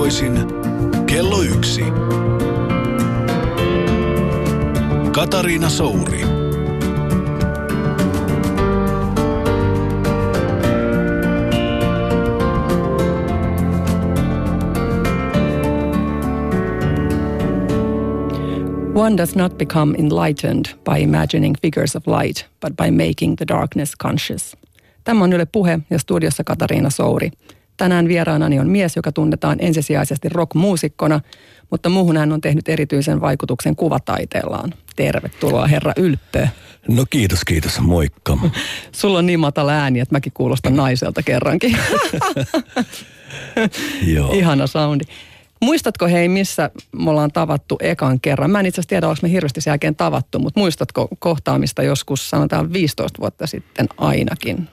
Arkiaamuisin kello yksi. Katariina Souri. One does not become enlightened by imagining figures of light, but by making the darkness conscious. Tämä on Yle Puhe ja studiossa Katariina Souri. Tänään vieraanani on mies, joka tunnetaan ensisijaisesti rockmuusikkona, mutta muuhun hän on tehnyt erityisen vaikutuksen kuvataiteellaan. Tervetuloa herra Ylppö. No kiitos, kiitos. Moikka. Sulla on niin matala ääni, että mäkin kuulostan naiselta kerrankin. Joo. Ihana soundi. Muistatko hei, missä me ollaan tavattu ekan kerran? Mä en itse asiassa tiedä, onko me hirveästi sen jälkeen tavattu, mutta muistatko kohtaamista joskus, sanotaan 15 vuotta sitten ainakin?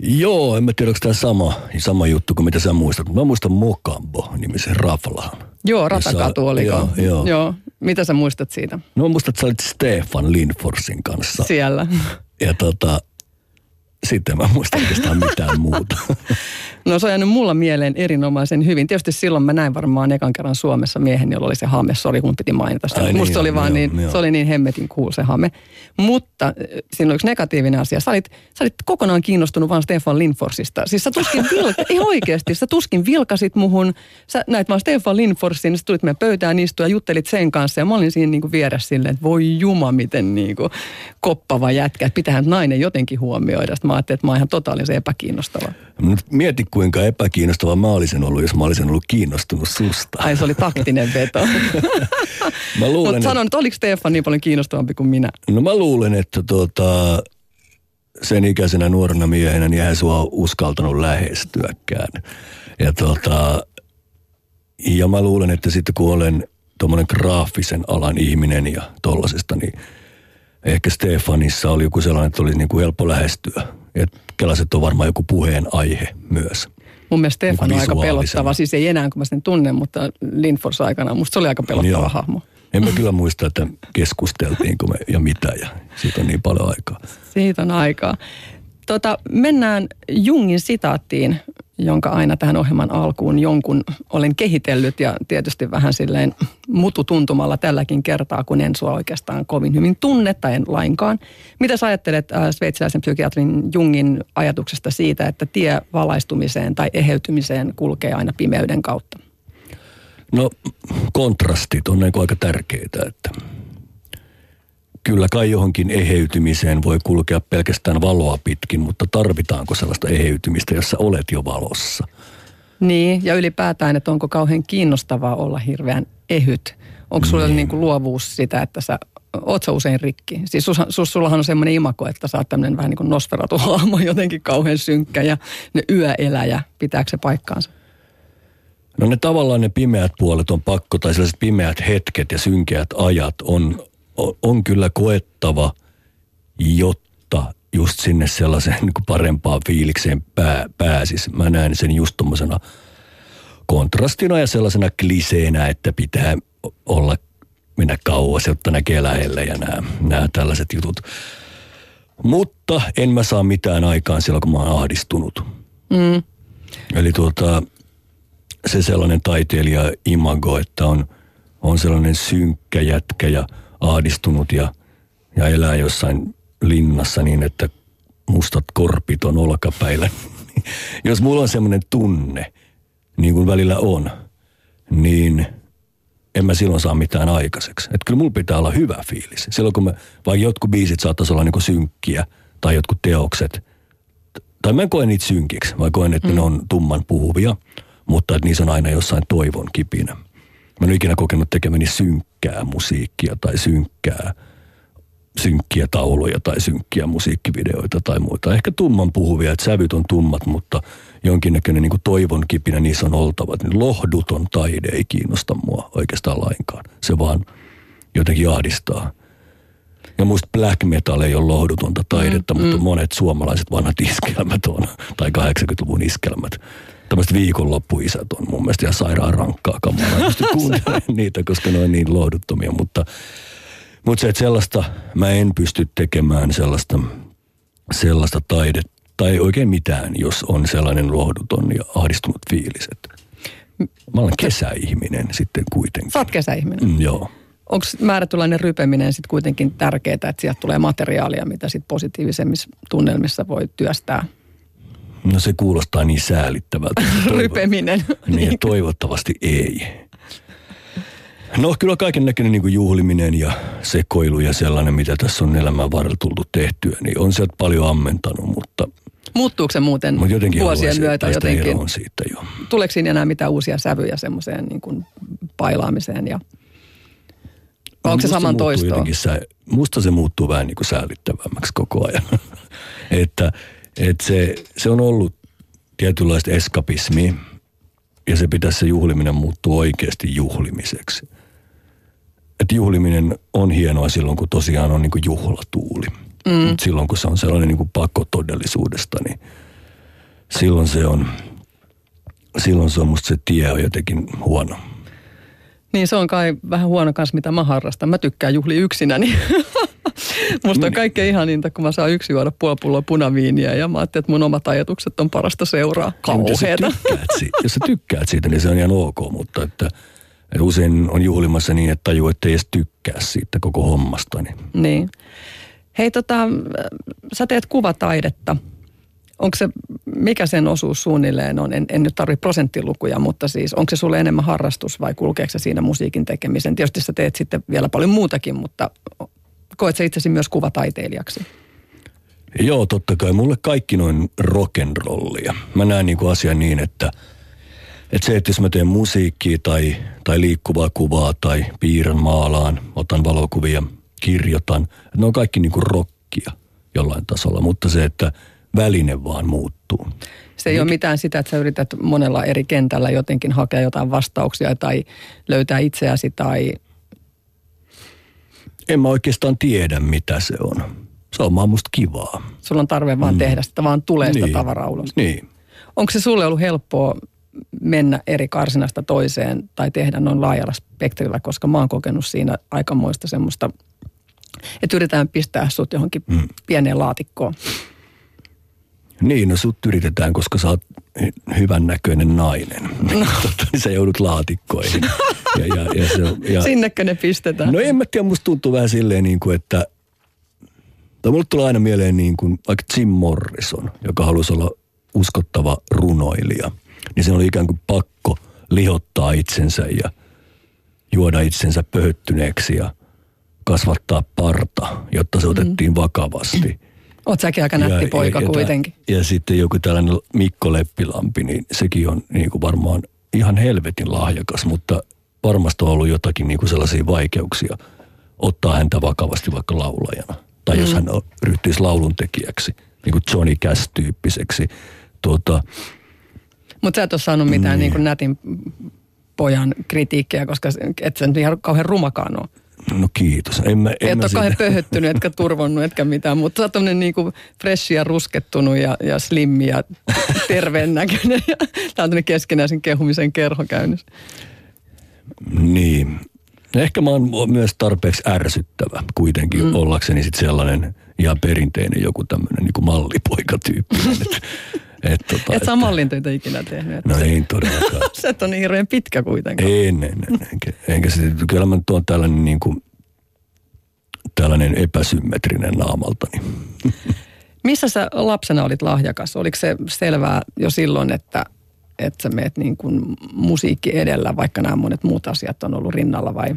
Joo, en mä tiedä, onko tämä sama, sama juttu kuin mitä sä muistat. Mä muistan Mokambo-nimisen raflaan. Joo, Ratakatu oliko? Joo, joo. joo. Mitä sä muistat siitä? No mä muistan, että sä olit Stefan Lindforsin kanssa. Siellä. Ja tota, sitten mä muistan oikeastaan mitään muuta. No se on jäänyt mulla mieleen erinomaisen hyvin. Tietysti silloin mä näin varmaan ekan kerran Suomessa miehen, jolla oli se hame. Sori, mun piti mainita sitä. Ai niin, Musta oli joo, vaan joo, niin, joo. se oli niin hemmetin cool se hame. Mutta äh, siinä oli yksi negatiivinen asia. Sä olit, sä olit kokonaan kiinnostunut vaan Stefan Lindforsista. Siis sä tuskin vilka, ei oikeasti, sä tuskin vilkasit muhun. Sä näit vaan Stefan Lindforsin, niin sä tulit meidän pöytään istua ja juttelit sen kanssa. Ja mä olin siinä niinku vieressä silleen, että voi juma, miten niinku koppava jätkä. Että pitähän nainen jotenkin huomioida. Sitten mä ajattelin, että mä oon ihan totaalisen epäkiinnostava. Mieti, kuinka epäkiinnostava mä olisin ollut, jos mä olisin ollut kiinnostunut susta. Ai se oli taktinen veto. Mä luulen, Mutta että, sanon, että oliko Stefan niin paljon kiinnostavampi kuin minä? no mä luulen, että tota, sen ikäisenä nuorena miehenä, niin eihän sua uskaltanut lähestyäkään. Ja tota, ja mä luulen, että sitten kun olen tuommoinen graafisen alan ihminen ja tollasesta, niin ehkä Stefanissa oli joku sellainen, että oli niin kuin helppo lähestyä. Et kelaset on varmaan joku puheen aihe myös. Mun mielestä Stefan on aika pelottava. Siis ei enää, kun mä sen tunnen, mutta Lindfors aikana. Musta se oli aika pelottava Joo. hahmo. En mä kyllä muista, että keskusteltiinko me ja mitä ja siitä on niin paljon aikaa. Siitä on aikaa. Tota, mennään Jungin sitaattiin, jonka aina tähän ohjelman alkuun jonkun olen kehitellyt ja tietysti vähän silleen mututuntumalla tälläkin kertaa, kun en sua oikeastaan kovin hyvin tunne tai en lainkaan. Mitä sä ajattelet äh, sveitsiläisen psykiatrin Jungin ajatuksesta siitä, että tie valaistumiseen tai eheytymiseen kulkee aina pimeyden kautta? No kontrastit on aika tärkeitä, että kyllä kai johonkin eheytymiseen voi kulkea pelkästään valoa pitkin, mutta tarvitaanko sellaista eheytymistä, jossa olet jo valossa? Niin, ja ylipäätään, että onko kauhean kiinnostavaa olla hirveän ehyt? Onko sulla niin. niin luovuus sitä, että sä oot sä usein rikki? Siis sus, sus, sullahan on semmoinen imako, että sä oot tämmöinen vähän niin kuin jotenkin kauhean synkkä ja ne yöeläjä, pitääkö se paikkaansa? No ne tavallaan ne pimeät puolet on pakko, tai sellaiset pimeät hetket ja synkeät ajat on, on, kyllä koettava, jotta just sinne sellaiseen niin kuin parempaan fiilikseen pää, pääsis. Mä näen sen just tommosena kontrastina ja sellaisena kliseenä, että pitää olla, mennä kauas, jotta näkee lähelle ja nämä, nämä tällaiset jutut. Mutta en mä saa mitään aikaan silloin, kun mä oon ahdistunut. Mm. Eli tuota, se sellainen taiteilija imago, että on, on sellainen synkkä jätkä ja ahdistunut ja, ja elää jossain linnassa niin, että mustat korpit on olkapäillä. Jos mulla on semmoinen tunne, niin kuin välillä on, niin en mä silloin saa mitään aikaiseksi. Että kyllä mulla pitää olla hyvä fiilis. Silloin kun mä, vaikka jotkut biisit saattaisi olla niin synkkiä tai jotkut teokset, tai mä en koe niitä synkiksi, mä koen, että mm. ne on tumman puhuvia, mutta että niissä on aina jossain toivon kipinä. Mä en ole ikinä kokenut tekemäni synkkää musiikkia tai synkkää, synkkiä tauluja tai synkkiä musiikkivideoita tai muita. Ehkä tumman puhuvia, että sävyt on tummat, mutta jonkinnäköinen niin toivon kipinä niissä on oltava. Niin lohduton taide ei kiinnosta mua oikeastaan lainkaan. Se vaan jotenkin ahdistaa. Ja musta black metal ei ole lohdutonta taidetta, mm, mutta mm. monet suomalaiset vanhat iskelmät on, tai 80-luvun iskelmät. Tämmöiset viikonloppuisät on mun mielestä ihan sairaan rankkaa kamaa. Mä pystyn kuuntelemaan niitä, koska ne on niin lohduttomia, mutta, mutta se, että sellaista, mä en pysty tekemään sellaista, sellaista taidetta, tai oikein mitään, jos on sellainen lohduton ja ahdistunut fiilis. Mä olen kesäihminen sitten kuitenkin. Sä oot kesäihminen. Mm, joo. Onko määrätynlainen rypeminen sitten kuitenkin tärkeää, että sieltä tulee materiaalia, mitä sitten positiivisemmissa tunnelmissa voi työstää? No se kuulostaa niin säälittävältä. Toivo- Rypeminen. Niin, toivottavasti ei. No kyllä kaiken näköinen niin juhliminen ja sekoilu ja sellainen, mitä tässä on elämän varrella tultu tehtyä, niin on sieltä paljon ammentanut, mutta, Muuttuuko se muuten mutta jotenkin vuosien myötä jotenkin? eroon siitä jo. Tuleeko siinä enää mitään uusia sävyjä semmoiseen niin kuin pailaamiseen ja vai onko se saman toistoa? Sä, musta se muuttuu vähän niin kuin säällittävämmäksi koko ajan. että, että se, se on ollut tietynlaista eskapismia ja se pitäisi se juhliminen muuttua oikeasti juhlimiseksi. Että juhliminen on hienoa silloin, kun tosiaan on niin kuin juhlatuuli. Mm. Mutta silloin, kun se on sellainen niin kuin pakko todellisuudesta, niin silloin se on, silloin se on musta se tie on jotenkin huono. Niin se on kai vähän huono kanssa, mitä mä harrastan. Mä tykkään juhli yksinä, niin musta on kaikkein ihaninta, kun mä saan yksi juoda puoli pulloa punaviiniä ja mä ajattelin, että mun omat ajatukset on parasta seuraa. Jos sä, Kauheeta. si- jos sä tykkäät siitä, niin se on ihan ok, mutta että, että usein on juhlimassa niin, että tajuu, että ei edes tykkää siitä koko hommasta. Niin. Niin. Hei tota, sä teet kuvataidetta. Onko se, mikä sen osuus suunnilleen on? En, en nyt tarvitse prosenttilukuja, mutta siis onko se sulle enemmän harrastus vai kulkeeko se siinä musiikin tekemisen? Tietysti sä teet sitten vielä paljon muutakin, mutta koet sä itsesi myös kuvataiteilijaksi? Joo, totta kai. Mulle kaikki noin rock'n'rollia. Mä näen niinku asian niin, että, että se, että jos mä teen musiikkia tai, tai liikkuvaa kuvaa tai piirrän maalaan, otan valokuvia, kirjoitan, ne on kaikki niinku rockia jollain tasolla, mutta se, että väline vaan muuttuu. Se ei ole mitään sitä, että sä yrität monella eri kentällä jotenkin hakea jotain vastauksia tai löytää itseäsi tai En mä oikeastaan tiedä, mitä se on. Se on vaan musta kivaa. sulla on tarve vaan tehdä sitä, vaan tulee sitä Niin. tavaraa ulos. Niin. Onko se sulle ollut helppoa mennä eri karsinasta toiseen tai tehdä noin laajalla spektrillä, koska mä oon kokenut siinä aikamoista semmoista, että yritetään pistää sut johonkin mm. pieneen laatikkoon. Niin, no sut yritetään, koska sä oot hy- hyvän näköinen nainen. No. Totta, niin sä joudut laatikkoihin. Ja, ja, ja se, ja, Sinnekö ne pistetään? no en mä tiedä, musta tuntuu vähän silleen niin kuin, että... Tai mulle tulee aina mieleen niin kuin vaikka Jim Morrison, joka halusi olla uskottava runoilija. Niin se oli ikään kuin pakko lihottaa itsensä ja juoda itsensä pöhöttyneeksi ja kasvattaa parta, jotta se otettiin vakavasti. Oot säkin aika nätti poika ja, kuitenkin. Ja, ja sitten joku tällainen Mikko Leppilampi, niin sekin on niin kuin varmaan ihan helvetin lahjakas, mutta varmasti on ollut jotakin niin kuin sellaisia vaikeuksia ottaa häntä vakavasti vaikka laulajana. Tai jos hän ryhtyisi lauluntekijäksi, niin kuin Johnny Cash-tyyppiseksi. Tuota, Mutta sä et ole saanut mitään niin. Niin nätin pojan kritiikkiä, koska et sä nyt ihan kauhean rumakaan ole. No kiitos. En mä, en Et ole kauhean pöhöttynyt, etkä turvonnut, etkä mitään, mutta sä oot niinku freshi ja ruskettunut ja, ja slimmi ja terveen näköinen. Tää on tämmönen keskenäisen kehumisen kerho käynnissä. Niin. Ehkä mä oon myös tarpeeksi ärsyttävä kuitenkin mm. ollakseni sit sellainen ihan perinteinen joku tämmöinen niin mallipoikatyyppi. et, tota, Et sä mallintöitä ikinä tehnyt. No ei todellakaan. Sä et ole niin hirveän pitkä kuitenkaan. En, en, en, enkä, enkä se, kyllä mä nyt tällainen niin kuin, tällainen epäsymmetrinen naamaltani. Missä sä lapsena olit lahjakas? Oliko se selvää jo silloin, että, että sä meet niin kuin musiikki edellä, vaikka nämä monet muut asiat on ollut rinnalla vai?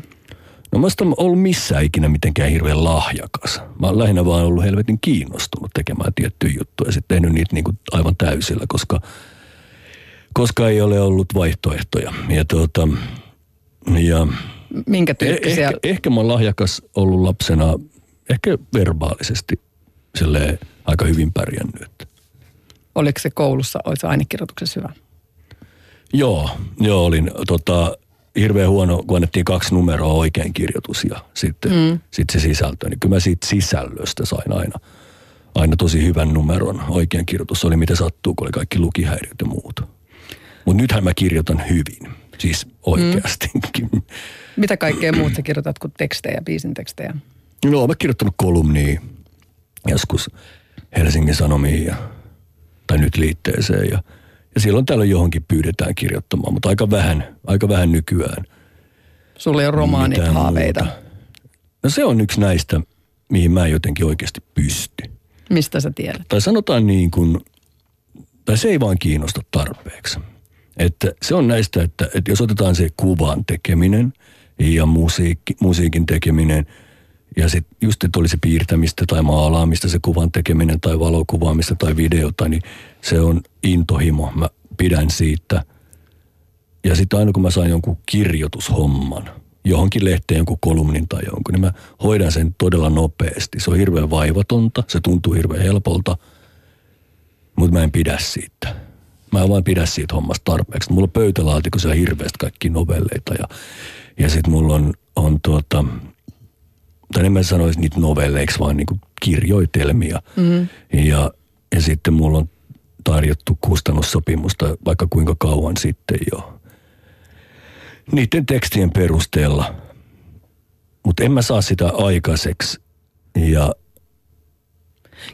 No mä en ollut missään ikinä mitenkään hirveän lahjakas. Mä oon lähinnä vaan ollut helvetin kiinnostunut tekemään tiettyjä juttuja ja sitten tehnyt niitä niin kuin aivan täysillä, koska, koska ei ole ollut vaihtoehtoja. Ja tuota, ja Minkä Eh- tyyppisiä? Ehkä, ehkä mä oon lahjakas ollut lapsena, ehkä verbaalisesti silleen aika hyvin pärjännyt. Oliko se koulussa, oliko se ainekirjoituksessa hyvä? Joo, joo olin tota, hirveän huono, kun annettiin kaksi numeroa oikein kirjoitus ja sitten mm. sit se sisältö. Niin kyllä mä siitä sisällöstä sain aina, aina tosi hyvän numeron. Oikein kirjoitus oli mitä sattuu, kun oli kaikki lukihäiriöt ja muut. Mutta nythän mä kirjoitan hyvin, siis oikeastikin. Mm. Mitä kaikkea muut sä kirjoitat kuin tekstejä, biisin tekstejä? No, olen kirjoittanut kolumnia joskus Helsingin Sanomiin ja, tai nyt liitteeseen ja, Ja silloin tällöin johonkin pyydetään kirjoittamaan, mutta aika vähän, aika vähän nykyään. Sulla ei ole romaanit Mitään haaveita. muuta. No se on yksi näistä, mihin mä en jotenkin oikeasti pysty. Mistä sä tiedät? Tai sanotaan niin kuin, tai se ei vaan kiinnosta tarpeeksi. Että se on näistä, että, että jos otetaan se kuvan tekeminen ja musiikki, musiikin tekeminen ja sitten just, että oli se piirtämistä tai maalaamista, se kuvan tekeminen tai valokuvaamista tai videota, niin se on intohimo. Mä pidän siitä. Ja sitten aina kun mä saan jonkun kirjoitushomman, johonkin lehteen jonkun kolumnin tai jonkun, niin mä hoidan sen todella nopeasti. Se on hirveän vaivatonta, se tuntuu hirveän helpolta, mutta mä en pidä siitä. Mä en vaan pidä siitä hommasta tarpeeksi. Mulla on pöytälaatikossa hirveästi kaikki novelleita ja, ja sitten mulla on, on tuota, tai en mä sanoisi niitä novelleiksi, vaan niinku kirjoitelmia. Mm. Ja, ja sitten mulla on tarjottu kustannussopimusta vaikka kuinka kauan sitten jo. Niiden tekstien perusteella. Mutta en mä saa sitä aikaiseksi. Ja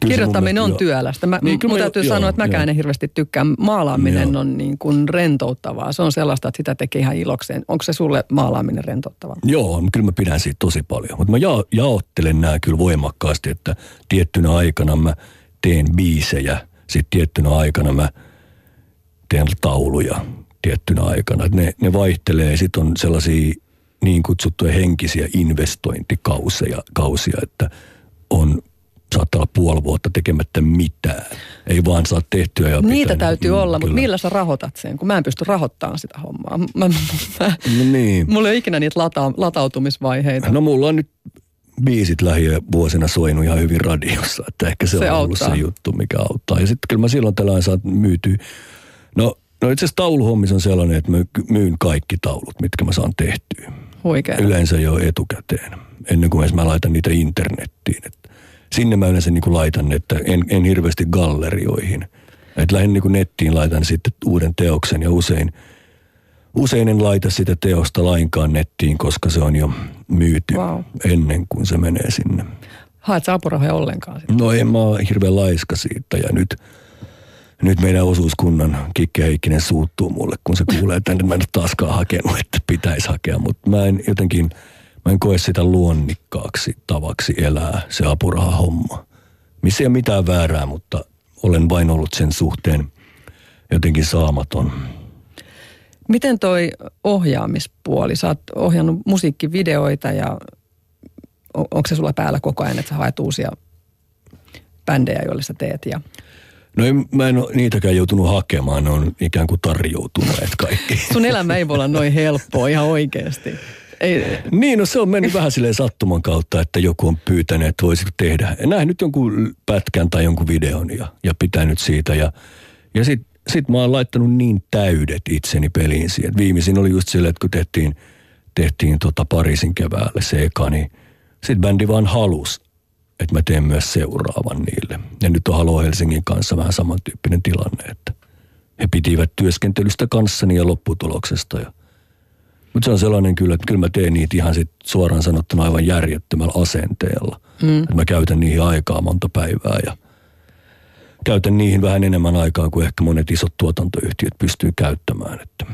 kyllä se Kirjoittaminen on työlästä. Mä, Niin, niin, mun mä- täytyy joo, sanoa, että mäkään joo. en hirveästi tykkää. Maalaaminen Joo. on niin kuin rentouttavaa. Se on sellaista, että sitä tekee ihan ilokseen. Onko se sulle maalaaminen rentouttavaa? Joo, kyllä mä pidän siitä tosi paljon. Mutta mä ja, jaottelen nämä kyllä voimakkaasti, että tiettynä aikana mä teen biisejä, sitten tiettynä aikana mä teen tauluja tiettynä aikana. Et ne, ne vaihtelee, sitten on sellaisia niin kutsuttuja henkisiä investointikausia, kausia, että on saattaa olla puoli vuotta tekemättä mitään. Ei vaan saa tehtyä ja Niitä pitää- täytyy mm, olla, mutta kyllä. millä sä rahoitat sen? Kun mä en pysty rahoittamaan sitä hommaa. Mä, mä, No niin. mulla ei ole ikinä niitä lata, latautumisvaiheita. No mulla on nyt biisit lähivuosina soinut ihan hyvin radiossa, että ehkä se, Se on ollut auttaa. se juttu, mikä auttaa. Ja sitten kyllä mä silloin tällainen saan myytyä. No, no itse asiassa tauluhommissa on sellainen, että mä myyn kaikki taulut, mitkä mä saan tehtyä. Huikea. Yleensä jo etukäteen, ennen kuin edes mä laitan niitä internettiin. Et sinne mä yleensä niin kuin laitan, että en, en hirveästi gallerioihin. Että lähinnä niin kuin nettiin laitan sitten uuden teoksen ja usein, usein en laita sitä teosta lainkaan nettiin, koska se on jo myyty Wow. ennen kuin se menee sinne. Haet sä apurahoja ollenkaan? sit? No en mä ole hirveän laiska siitä ja nyt, nyt meidän osuuskunnan Kikki Heikkinen suuttuu mulle, kun se kuulee, että mä en ole taaskaan hakenut, että pitäisi hakea. Mutta mä en jotenkin, mä en koe sitä luonnikkaaksi tavaksi elää, se apurahahomma. Missä ei ole mitään väärää, mutta olen vain ollut sen suhteen jotenkin saamaton. Miten toi ohjaamispuoli? Sä oot ohjannut musiikkivideoita ja on- onko se sulla päällä koko ajan, että sä haet uusia bändejä, joille sä teet? Ja No en, mä en ole niitäkään joutunut hakemaan, ne on ikään kuin tarjoutuneet kaikki. sun elämä ei voi olla noin helppoa ihan oikeasti. Ei, Niin, no se on mennyt vähän silleen sattuman kautta, että joku on pyytänyt, että voisiko tehdä. Nähnyt jonkun pätkän tai jonkun videon ja, ja pitänyt siitä. Ja, ja sitten sit mä oon laittanut niin täydet itseni peliin siihen. Viimeisin oli just silleen, että kun tehtiin, tehtiin tota Pariisin keväälle se eka, niin sitten bändi vaan halus, että mä teen myös seuraavan niille. Ja nyt on Halo Helsingin kanssa vähän samantyyppinen tilanne, että he pitivät työskentelystä kanssani ja lopputuloksesta ja mutta se on sellainen kyllä, että kyllä mä teen niitä ihan sit suoraan sanottuna aivan järjettömällä asenteella. Mm. Että mä käytän niihin aikaa monta päivää ja käytän niihin vähän enemmän aikaa kuin ehkä monet isot tuotantoyhtiöt pystyy käyttämään. Että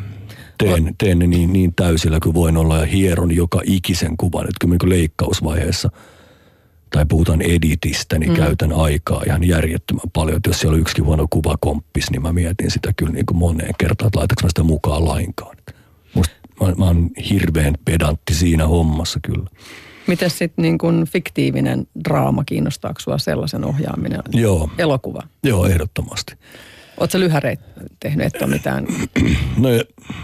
teen, teen ne niin, niin täysillä kuin voin olla ja hieron joka ikisen kuvan. Että kyllä niin leikkausvaiheessa tai puhutaan editistä, niin mm. käytän aikaa ihan järjettömän paljon. Että jos siellä on yksikin huono kuva komppis, niin mä mietin sitä kyllä niin kuin moneen kertaan, että laitanko mä sitä mukaan lainkaan. Mä, mä oon hirveän pedantti siinä hommassa kyllä. miten sitten niin kun fiktiivinen draama, kiinnostaako sua sellaisen ohjaaminen? Joo, Elokuva. joo, ehdottomasti. Oletko lyhäreitä tehnyt, et ole mitään? No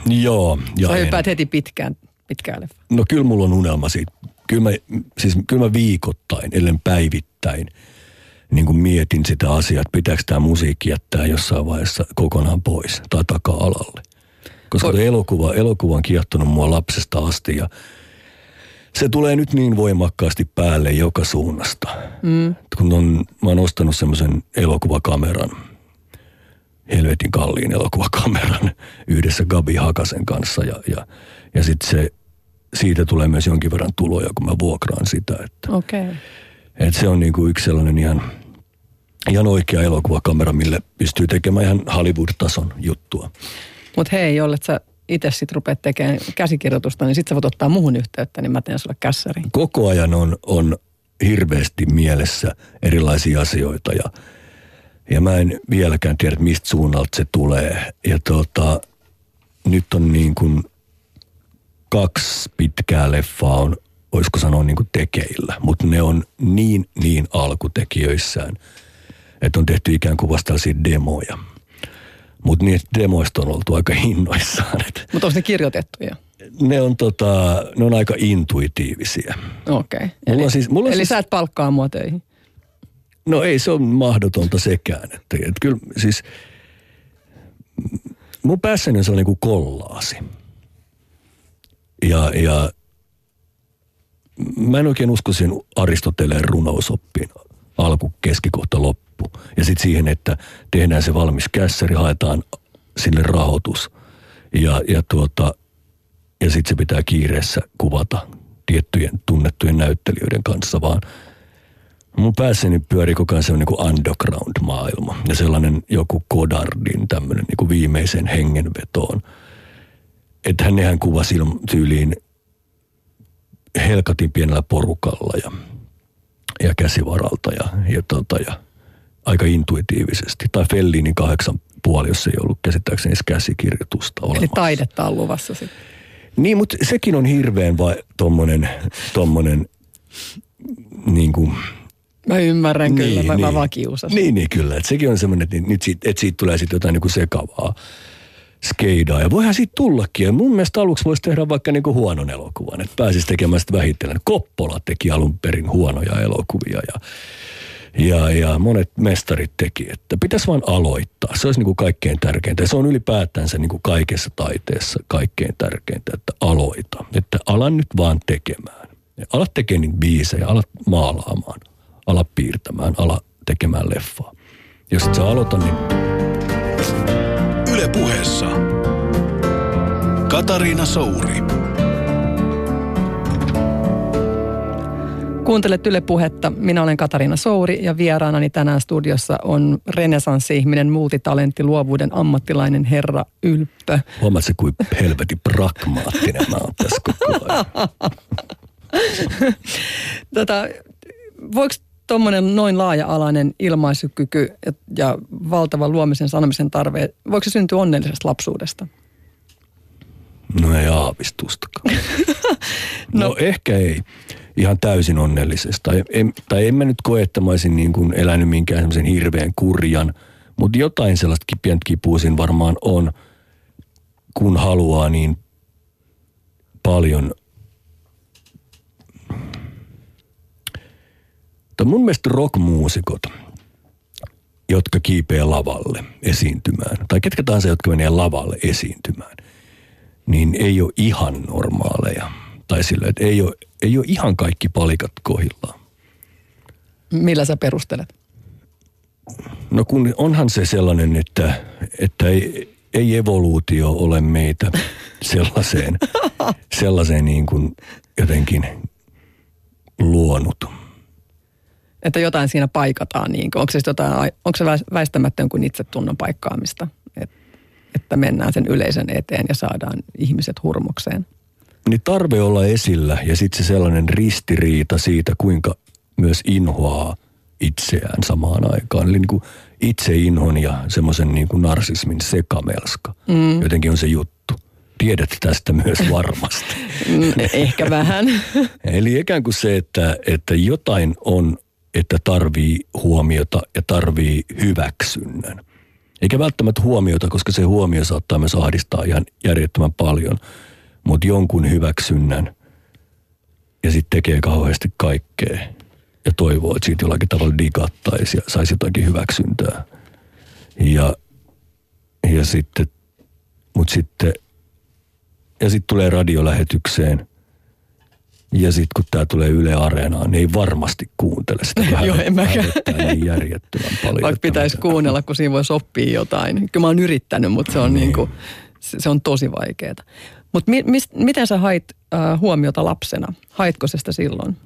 joo, ja en. hyppäät heti pitkään, pitkään leffa? No kyllä mulla on unelma siitä. Kyllä mä, siis kyllä mä viikoittain, ellen päivittäin, niin kuin mietin sitä asiaa, että pitääkö tämä musiikki jättää jossain vaiheessa kokonaan pois tai taka-alalle. Koska Ko- tuo elokuva, elokuva on kiehtonut mua lapsesta asti ja se tulee nyt niin voimakkaasti päälle joka suunnasta. Mm. Kun on, mä oon ostanut semmoisen elokuvakameran, helvetin kalliin elokuvakameran yhdessä Gabi Hakasen kanssa ja, ja, ja sitten se, siitä tulee myös jonkin verran tuloja, kun mä vuokraan sitä. Että. Okay. et se on niinku yksi sellainen ihan ihan oikea elokuvakamera, mille pystyy tekemään ihan Hollywood-tason juttua. Mutta hei, jollet sä itse sitten rupeat tekemään käsikirjoitusta, niin sitten sä voit ottaa muuhun yhteyttä, niin mä teen sulle kässäri. Koko ajan on, on hirveästi mielessä erilaisia asioita ja, ja mä en vieläkään tiedä, mistä suunnalta se tulee. Ja tota, nyt on niin kuin kaksi pitkää leffaa on, voisiko sanoa niin kuin tekeillä, mutta ne on niin, niin alkutekijöissään, että on tehty ikään kuin vasta demoja. Mutta niistä demoista on oltu aika innoissaan. Mutta onko ne kirjoitettuja? Ne on, tota, ne on aika intuitiivisia. Okei. Okay. Mulla eli siis, mulla eli siis, sä et palkkaa mua töihin? No ei se on mahdotonta sekään. Että, että kyllä siis mun päässäni on sellainen kuin kollaasi. Ja, ja mä en oikein usko siihen Aristoteleen runousoppiin alku, keskikohta, loppu. Ja sitten siihen, että tehdään se valmis kässäri, haetaan sille rahoitus. Ja, ja, tuota, ja sitten se pitää kiireessä kuvata tiettyjen tunnettujen näyttelijöiden kanssa, vaan mun päässäni pyörii koko ajan sellainen niin underground-maailma. Ja sellainen joku Godardin tämmöinen niin viimeisen hengenvetoon. Että hän nehän kuvasi tyyliin helkatin pienellä porukalla ja, ja käsivaralta ja, ja, tota, ja aika intuitiivisesti. Tai Fellinin kahdeksan puoli, jos ei ollut käsittääkseni edes käsikirjoitusta olemassa. Eli taidetta on luvassa sitten. Niin, mutta sekin on hirveän vai tommonen, tommonen niin kuin, Mä ymmärrän niin, kyllä, mä, niin, mä vaan kiusasin. Niin, niin kyllä. Että sekin on semmoinen, että, nyt siitä, että siitä tulee sitten jotain niin kuin sekavaa skeidaa. Ja voihan siitä tullakin. Ja mun mielestä aluksi voisi tehdä vaikka niin kuin huonon elokuvan. Että pääsisi tekemään sitä vähitellen. Koppola teki alun perin huonoja elokuvia ja, ja, ja monet mestarit teki. Että pitäisi vaan aloittaa. Se olisi niin kuin kaikkein tärkeintä. Ja se on ylipäätään se niin kuin kaikessa taiteessa kaikkein tärkeintä, että aloita. Että ala nyt vaan tekemään. Ja ala tekemään niitä biisejä, ala maalaamaan, ala piirtämään, ala tekemään leffaa. Jos et sä aloita, niin Yle puheessa. Katariina Souri. Kuuntelet Yle Puhetta. Minä olen Katariina Souri ja vieraanani tänään studiossa on renesanssi-ihminen, multitalentti, luovuuden ammattilainen herra Ylppö. huomaat se, kuin helvetin pragmaattinen mä oon tässä koko ajan. tota, voiko tuommoinen noin laaja-alainen ilmaisukyky ja, ja valtava luomisen sanomisen tarve, voiko se syntyä onnellisesta lapsuudesta? No ei aavistustakaan. no, no ehkä ei. Ihan täysin onnellisesta. Tai en, tai en mä nyt koe, että mä olisin niin kuin elänyt minkään semmoisen hirveän kurjan, mutta jotain sellaista pientä kipua siinä varmaan on, kun haluaa niin paljon Mutta mun mielestä rockmuusikot, jotka kiipee lavalle esiintymään, tai ketkä tahansa, jotka menee lavalle esiintymään, niin ei ole ihan normaaleja. Tai sillä, että ei ole, ei ole ihan kaikki palikat kohillaan. Millä sä perustelet? No kun onhan se sellainen, että, että ei, ei evoluutio ole meitä sellaiseen, sellaiseen niin kuin jotenkin luonut. Että jotain siinä paikataan, niin onko se, jotain, onko se väistämättä jonkun itsetunnon paikkaamista, Et, että mennään sen yleisön eteen ja saadaan ihmiset hurmokseen? Niin tarve olla esillä ja sitten se sellainen ristiriita siitä, kuinka myös inhoaa itseään samaan aikaan. Eli niin kuin inhon ja semmoisen niin kuin narsismin sekamelska. Mm. Jotenkin on se juttu. Tiedät tästä myös varmasti. Mm, ehkä vähän. Eli ikään kuin se, että, että jotain on että tarvii huomiota ja tarvii hyväksynnän. Eikä välttämättä huomiota, koska se huomio saattaa myös ahdistaa ihan järjettömän paljon, mutta jonkun hyväksynnän ja sitten tekee kauheasti kaikkea ja toivoo, että siitä jollakin tavalla digattaisi ja saisi jotakin hyväksyntää. Ja, ja sitten, mutta sitten, ja sitten tulee radiolähetykseen – ja sitten kun tämä tulee Yle Areenaan, niin ei varmasti kuuntele sitä. Vähän, Joo, en mäkään. niin järjettömän paljon. Vaikka pitäisi kuunnella, kun siinä voisi oppia jotain. Kyllä mä oon yrittänyt, mutta se on, niin. Niin kuin, se on tosi vaikeaa. Mutta mi, mis, miten sä hait äh, huomiota lapsena? Haitko se sitä silloin?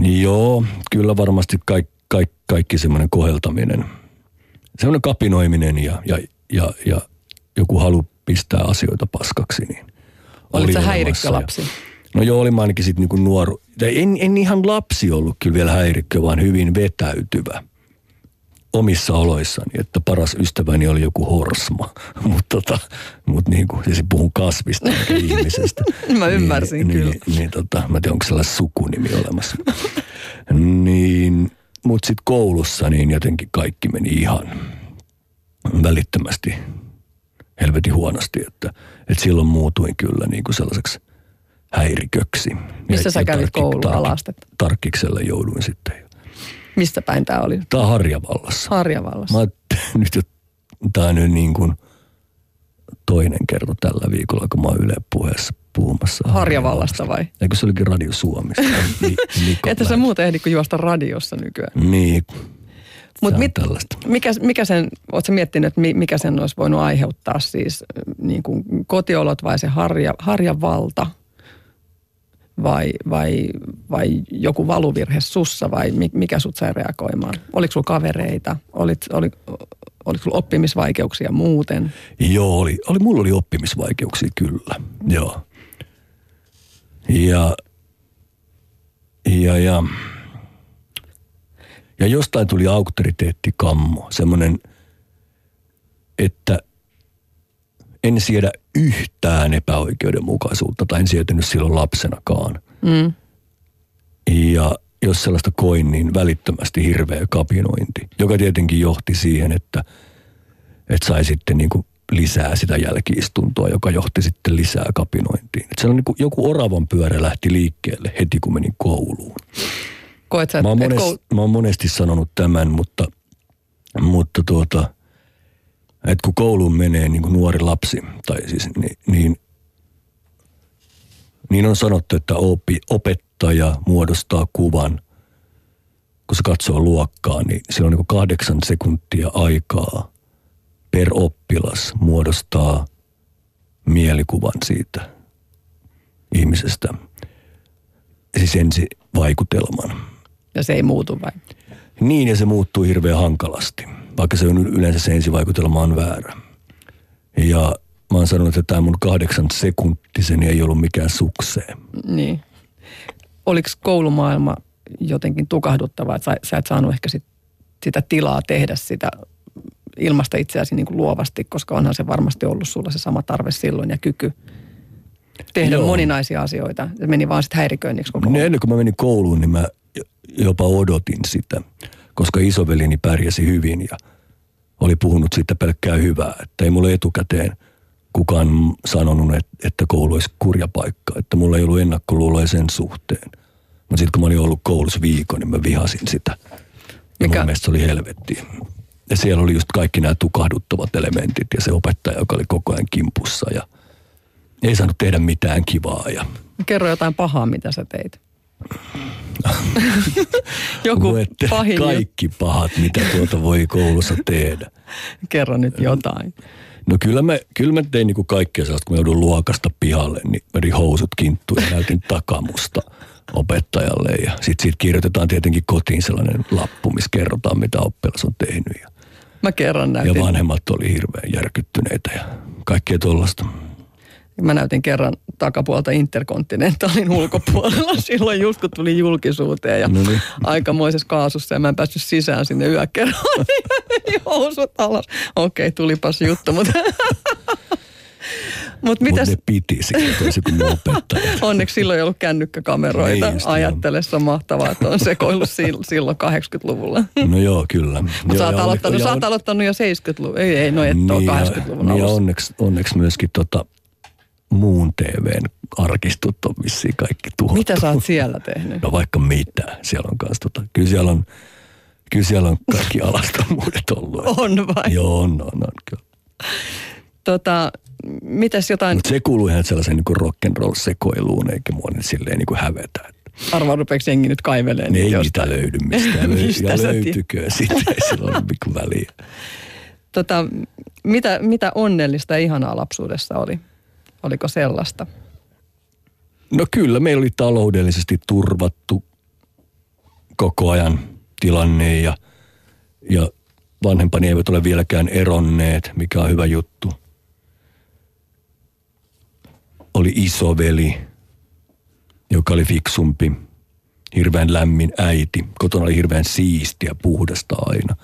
Joo, kyllä varmasti kaik, kaikki, kaikki semmoinen koheltaminen, semmoinen kapinoiminen ja, ja, ja, ja joku halu pistää asioita paskaksi, niin Olit oli sä olemassa. häirikkölapsi? Ja- No joo, oli mä ainakin sitten niinku nuoru. En, en ihan lapsi ollut kyllä vielä häirikkö, vaan hyvin vetäytyvä omissa oloissani, että paras ystäväni oli joku horsma, mutta tota, mut niinku, siis puhun kasvista eikä ihmisestä. Mä ymmärsin niin, kyllä. Niin, niin tota, mä en tiedä, onko sellainen sukunimi olemassa. niin, mutta sitten koulussa niin jotenkin kaikki meni ihan välittömästi helvetin huonosti, että, että silloin muutuin kyllä niin kuin sellaiseksi häiriköksi. Missä sä kävit koulua tarkki- alastetta? Tarkkikselle jouduin sitten. Mistä päin tämä oli? Tämä on Harjavallassa. Harjavallassa. Mä nyt jo, tämä on nyt niin kuin toinen kerta tällä viikolla, kun mä oon Yle puheessa puhumassa. Harjavallasta vai? Eikö se olikin Radio Niko Että sä muuten ehdi kuin juosta radiossa nykyään. Niin, Mut mit, tällaista. mikä, mikä sen, ootko miettinyt, että mi- mikä sen olisi voinut aiheuttaa siis niin kuin kotiolot vai se harja, harjavalta vai, vai, vai joku valuvirhe sussa vai mi- mikä sut sai reagoimaan? Oliko sulla kavereita? Olit, oli, oliko sulla oppimisvaikeuksia muuten? Joo, oli, oli, mulla oli oppimisvaikeuksia kyllä, joo. Ja, ja, ja, ja jostain tuli auktoriteettikammo, semmoinen, että en siedä yhtään epäoikeudenmukaisuutta, tai en sietänyt silloin lapsenakaan. Mm. Ja jos sellaista koin, niin välittömästi hirveä kapinointi, joka tietenkin johti siihen, että, että sai sitten niin kuin lisää sitä jälkiistuntoa, joka johti sitten lisää kapinointiin. Että sellainen niin kuin joku oravan pyörä lähti liikkeelle heti, kun menin kouluun. Koet sä, Mä oon, monesti, koul- mä oon monesti sanonut tämän, mutta, mutta tuota, että kun kouluun menee niin kuin nuori lapsi, tai siis niin, niin, niin on sanottu, että opi, opettaja muodostaa kuvan, kun se katsoo luokkaa, niin sillä on niin kuin kahdeksan sekuntia aikaa per oppilas muodostaa mielikuvan siitä ihmisestä. Siis ensi vaikutelman. ja se ei muutu vai? Niin, ja se muuttuu hirveän hankalasti, vaikka se on yleensä se ensivaikutelma on väärä. Ja mä oon sanonut, että tämä mun kahdeksan sekuntiseni ei ollut mikään sukseen. Niin. Oliko koulumaailma jotenkin tukahduttava, että sä, sä et saanut ehkä sit, sitä tilaa tehdä sitä ilmasta itseäsi niin kuin luovasti, koska onhan se varmasti ollut sulla se sama tarve silloin ja kyky tehdä Joo. moninaisia asioita. Se meni vaan sitten häiriköinniksi koko No ennen kuin mä menin kouluun, niin mä jopa odotin sitä, koska isovelini pärjäsi hyvin ja oli puhunut siitä pelkkää hyvää. Että ei mulle etukäteen kukaan sanonut, että, että koulu olisi kurja paikka. Että mulla ei ollut ennakkoluuloja sen suhteen. Mutta sitten kun mä olin ollut koulussa viikon, niin mä vihasin sitä. Ja Mikä- mun mielestä se oli helvetti. Ja siellä oli just kaikki nämä tukahduttavat elementit ja se opettaja, joka oli koko ajan kimpussa ja ei saanut tehdä mitään kivaa. Ja Kerro jotain pahaa, mitä sä teit. Joku Luette pahin kaikki pahat, mitä tuota voi koulussa tehdä. Kerro nyt jotain. No kyllä mä, kyllä mä tein niinku kaikkea sellaista, kun mä joudun luokasta pihalle, niin vedin housut kinttuun ja näytin takamusta opettajalle. Ja sitten siitä kirjoitetaan tietenkin kotiin sellainen lappu, missä kerrotaan, mitä oppilas on tehnyt. Ja, Mä kerran ja näytin, vanhemmat oli hirveän järkyttyneitä ja kaikkea tollasta. Mä näytin kerran takapuolta Interkontinentaalin ulkopuolella silloin just kun tuli julkisuuteen ja No niin. aikamoisessa kaasussa ja mä en päässyt sisään sinne yökerhoon. Niin housut alas. Okei, tulipas juttu, mutta... Mutta mitäs, ne piti opettaja. onneksi silloin ei ollut kännykkäkameroita. Ei joo. Ajattele, se on mahtavaa, että on sekoillut sil- silloin 80-luvulla. No joo, kyllä. Mutta sä, oot aloittanut, onne- sä oot aloittanut jo 70-luvun. Ei, ei, no et ole ja- 80-luvun niin alussa. onneksi, onneksi myöskin tota, muun TVn arkistot on vissiin kaikki tuhottu. Mitä sä oot siellä tehnyt? No vaikka mitä. Siellä on kanssa tota, kyllä siellä on, kyllä siellä on kaikki alastomuudet ollut. On vai? Joo, on, on, on kyllä. Tota, mitäs jotain, Mutta se kuuluu ihan sellaiseen niin rock'n'roll sekoiluun, eikä mua nyt silleen niin kuin hävetä. Arvaa rupeeko jengi nyt kaiveleen ei niitä niitä löydy mistään. Mistä ja löytykö sitten, ei sillä ole mikku väliä. Tota, mitä, mitä onnellista ja ihanaa lapsuudessa oli? Oliko sellaista? No kyllä, meillä oli taloudellisesti turvattu koko ajan. tilanne ja, ja vanhempani eivät ole vieläkään eronneet, mikä on hyvä juttu. Oli isoveli, joka oli fiksumpi, hirveän lämmin äiti. Kotona oli hirveän siistiä, puhdasta aina.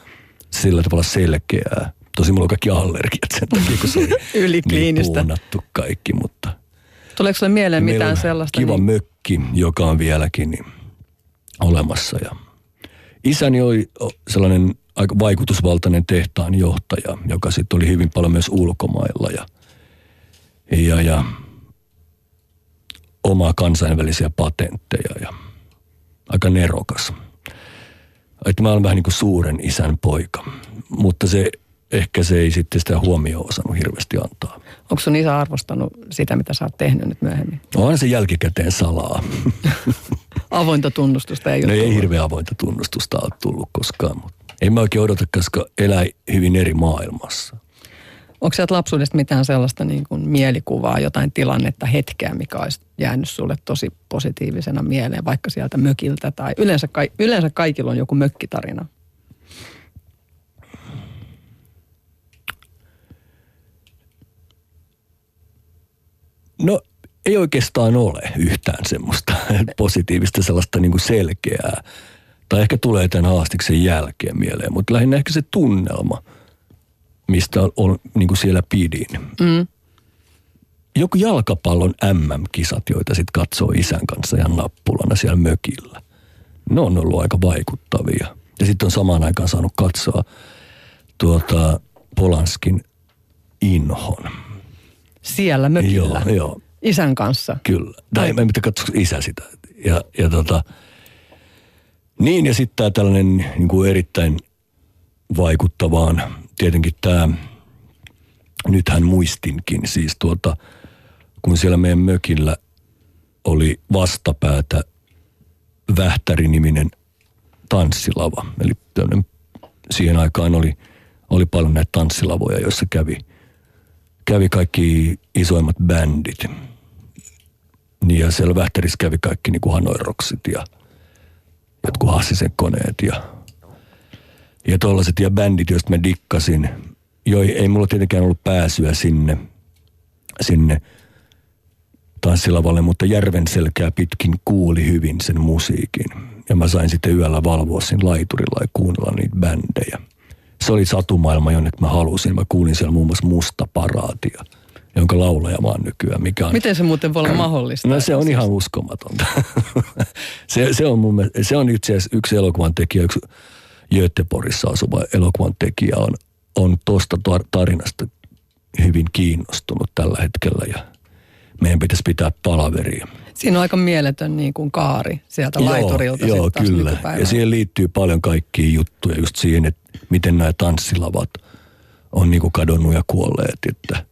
Sillä tavalla selkeää. Tosi mulla on kaikki allergiat sen takia, kun se oli Ylikliinistä. niin kaikki, mutta Tuleeko sinulle mieleen mitään on sellaista? Kiva niin, mökki, joka on vieläkin niin olemassa. Ja isäni oli sellainen aika vaikutusvaltainen tehtaan johtaja, joka sitten oli hyvin paljon myös ulkomailla ja, ja, ja omaa kansainvälisiä patentteja ja aika nerokas. Että mä olen vähän niin kuin suuren isän poika, mutta se ehkä se ei sitten sitä huomioon osannut hirveästi antaa. Onko sun isä arvostanut sitä, mitä sä oot tehnyt nyt myöhemmin? Onhan se jälkikäteen salaa. Avointa tunnustusta ei No ole ei tullut. hirveän avointa tunnustusta ole tullut koskaan, mutta en mä oikein odota, koska elää hyvin eri maailmassa. Onko sieltä lapsuudesta mitään sellaista niin kuin mielikuvaa, jotain tilannetta, hetkeä, mikä olisi jäänyt sulle tosi positiivisena mieleen, vaikka sieltä mökiltä tai yleensä, yleensä kaikilla on joku mökkitarina. No ei oikeastaan ole yhtään semmoista positiivista sellaista niin kuin selkeää. Tai ehkä tulee tämän haastiksen jälkeen mieleen, mutta lähinnä ehkä se tunnelma, mistä on, on niin kuin siellä pidin. Mm. Joku jalkapallon MM-kisat, joita sitten katsoo isän kanssa ihan nappulana siellä mökillä. Ne on ollut aika vaikuttavia. Ja sitten on samaan aikaan saanut katsoa tuota Polanskin Inhon. Siellä mökillä. Joo, joo. Isän kanssa. Kyllä. Tai en mitä katso isä sitä. Ja, ja tota, niin ja sitten tämä tällainen niin kuin erittäin vaikuttavaan, tietenkin tämä, nythän muistinkin, siis tuota, kun siellä meidän mökillä oli vastapäätä Vähtäri-niminen tanssilava. Eli siihen aikaan oli, oli paljon näitä tanssilavoja, joissa kävi, kävi kaikki isoimmat bändit. Niin ja siellä Vähtärissä kävi kaikki niin kuin Hanoi Rocksit ja jotkut Hassisen koneet ja, ja tollaset ja bändit, joista mä dikkasin. Jo, ei mulla tietenkään ollut pääsyä sinne, sinne tanssilavalle, mutta järven selkää pitkin kuuli hyvin sen musiikin. Ja mä sain sitten yöllä valvoa siinä laiturilla ja kuunnella niitä bändejä. Se oli satumaailma, jonne mä halusin. Mä kuulin siellä muun muassa Musta Paraatia, jonka laulaja mä oon nykyään, mikä on Miten se muuten voi olla mahdollista? No se on ihan uskomatonta. se, se, on mun mielestä, se on itse asiassa yksi elokuvan tekijä, yksi Göteborgissa asuva elokuvan tekijä on, on tuosta tar- tarinasta hyvin kiinnostunut tällä hetkellä ja meidän pitäisi pitää palaveria. Siinä on aika mieletön niin kuin kaari sieltä laiturilta. Joo, sit taas kyllä. Ja siihen liittyy paljon kaikkia juttuja just siihen, että miten nämä tanssilavat on niinku kadonnut ja kuolleet. Että,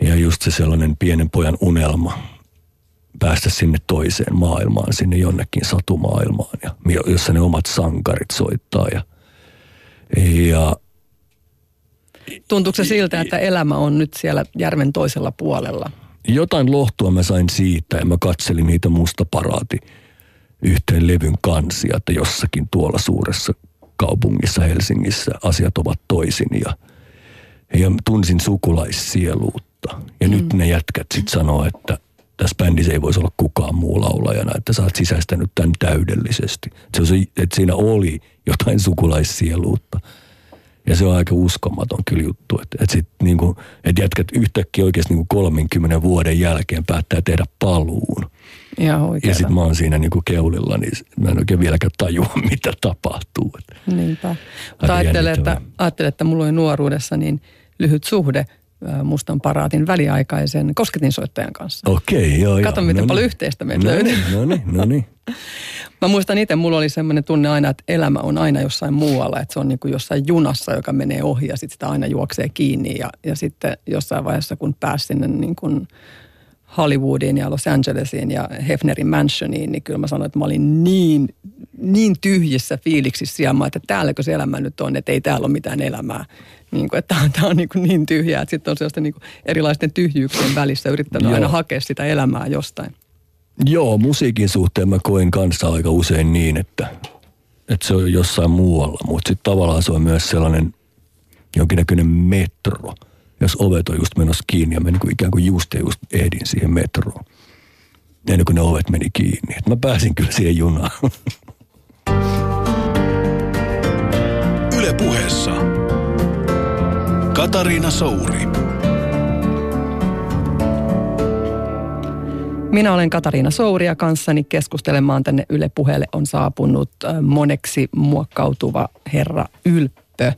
ja just se sellainen pienen pojan unelma päästä sinne toiseen maailmaan, sinne jonnekin satumaailmaan, ja, jossa ne omat sankarit soittaa. Ja, ja Tuntuuko se siltä, että elämä on nyt siellä järven toisella puolella? jotain lohtua mä sain siitä ja mä katselin niitä musta paraati yhteen levyn kansia, että jossakin tuolla suuressa kaupungissa Helsingissä asiat ovat toisin ja, ja tunsin sukulaissieluutta. Ja mm. nyt ne jätkät sitten sanoo, että tässä bändissä ei voisi olla kukaan muu laulajana, että sä oot sisäistänyt tämän täydellisesti. Se, että siinä oli jotain sukulaissieluutta. Ja se on aika uskomaton kyllä juttu, että, että, sit niinku, että jätkät yhtäkkiä oikeasti niinku 30 vuoden jälkeen päättää tehdä paluun. Ja oikein. sitten mä oon siinä niinku keulilla, niin mä en oikein vieläkään tajua, mitä tapahtuu. Niinpä. Mutta ajattelen että, ajattelen, että mulla oli nuoruudessa niin lyhyt suhde Mustan paraatin väliaikaisen kosketinsoittajan kanssa. Okei, joo, Kato, joo. miten no paljon niin. yhteistä meiltä no, löytyy. niin, no niin, no niin. Mä muistan itse, mulla oli semmoinen tunne aina, että elämä on aina jossain muualla. Että se on niin kuin jossain junassa, joka menee ohi ja sitten sitä aina juoksee kiinni. Ja, ja sitten jossain vaiheessa, kun pääsi sinne niin kuin Hollywoodiin ja Los Angelesiin ja Hefnerin Mansioniin, niin kyllä mä sanoin, että mä olin niin, niin tyhjissä fiiliksissä siellä, että täälläkö se elämä nyt on, että ei täällä ole mitään elämää. Niin kuin, että tämä on, tää on niin, kuin niin tyhjää, että sitten on sellaista niin kuin erilaisten tyhjyyksien välissä yrittänyt Joo. aina hakea sitä elämää jostain. Joo, musiikin suhteen mä koen kanssa aika usein niin, että että se on jossain muualla, mutta sitten tavallaan se on myös sellainen jonkinnäköinen metro, jos ovet on just menossa kiinni ja mä niin kuin ikään kuin just ja just ehdin siihen metroon. Ennen kuin ne ovet meni kiinni. Et mä pääsin kyllä siihen junaan. Yle puheessa. Katariina Souri. Minä olen Katariina Souri ja kanssani keskustelemaan tänne Yle Puheelle on saapunut moneksi muokkautuva herra Ylppö.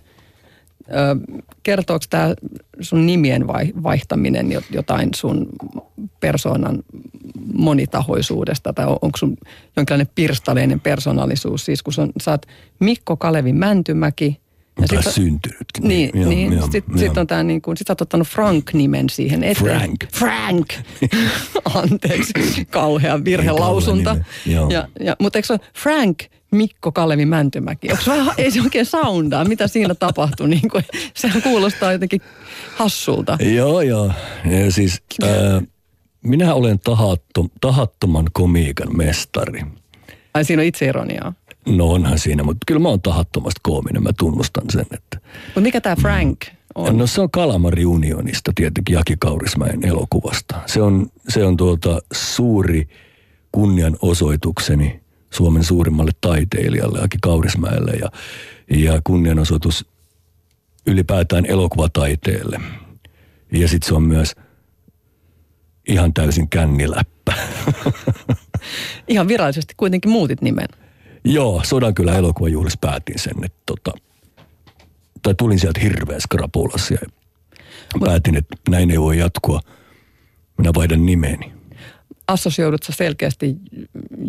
Kertooko tämä sun nimien vaihtaminen jotain sun persoonan monitahoisuudesta tai onko sun jonkinlainen pirstaleinen persoonallisuus? Siis kun sä oot Mikko Kalevi Mäntymäki – ja sit on, syntynyt. Niin, niin, niin sitten sit on tämä niin kuin, sit oot ottanut Frank-nimen siihen eteen. Frank. Frank! Anteeksi, kauhea virhelausunta. Ja, ja, mutta eikö se ole Frank Mikko Kalevi Mäntymäki? Onko vähän, ei se oikein soundaa, mitä siinä tapahtui? Niin kuin, sehän kuulostaa jotenkin hassulta. Joo, joo. Ja siis, äh, minä olen tahattom, tahattoman komiikan mestari. Ai siinä on itse ironiaa. No onhan siinä, mutta kyllä mä oon tahattomasti koominen, mä tunnustan sen. Että, mutta mikä tämä Frank on? No se on Kalamari Unionista tietenkin Jaki Kaurismäen elokuvasta. Se on, se on tuota suuri kunnianosoitukseni Suomen suurimmalle taiteilijalle Jaki Kaurismäelle ja, ja kunnianosoitus ylipäätään elokuvataiteelle. Ja sitten se on myös ihan täysin känniläppä. Ihan virallisesti kuitenkin muutit nimen. Joo, Sodankylä elokuvajuhlissa päätin sen, että tota, tai tulin sieltä hirveä skrapulassa ja päätin, että näin ei voi jatkua. Minä vaihdan nimeni. Assosioidut sä selkeästi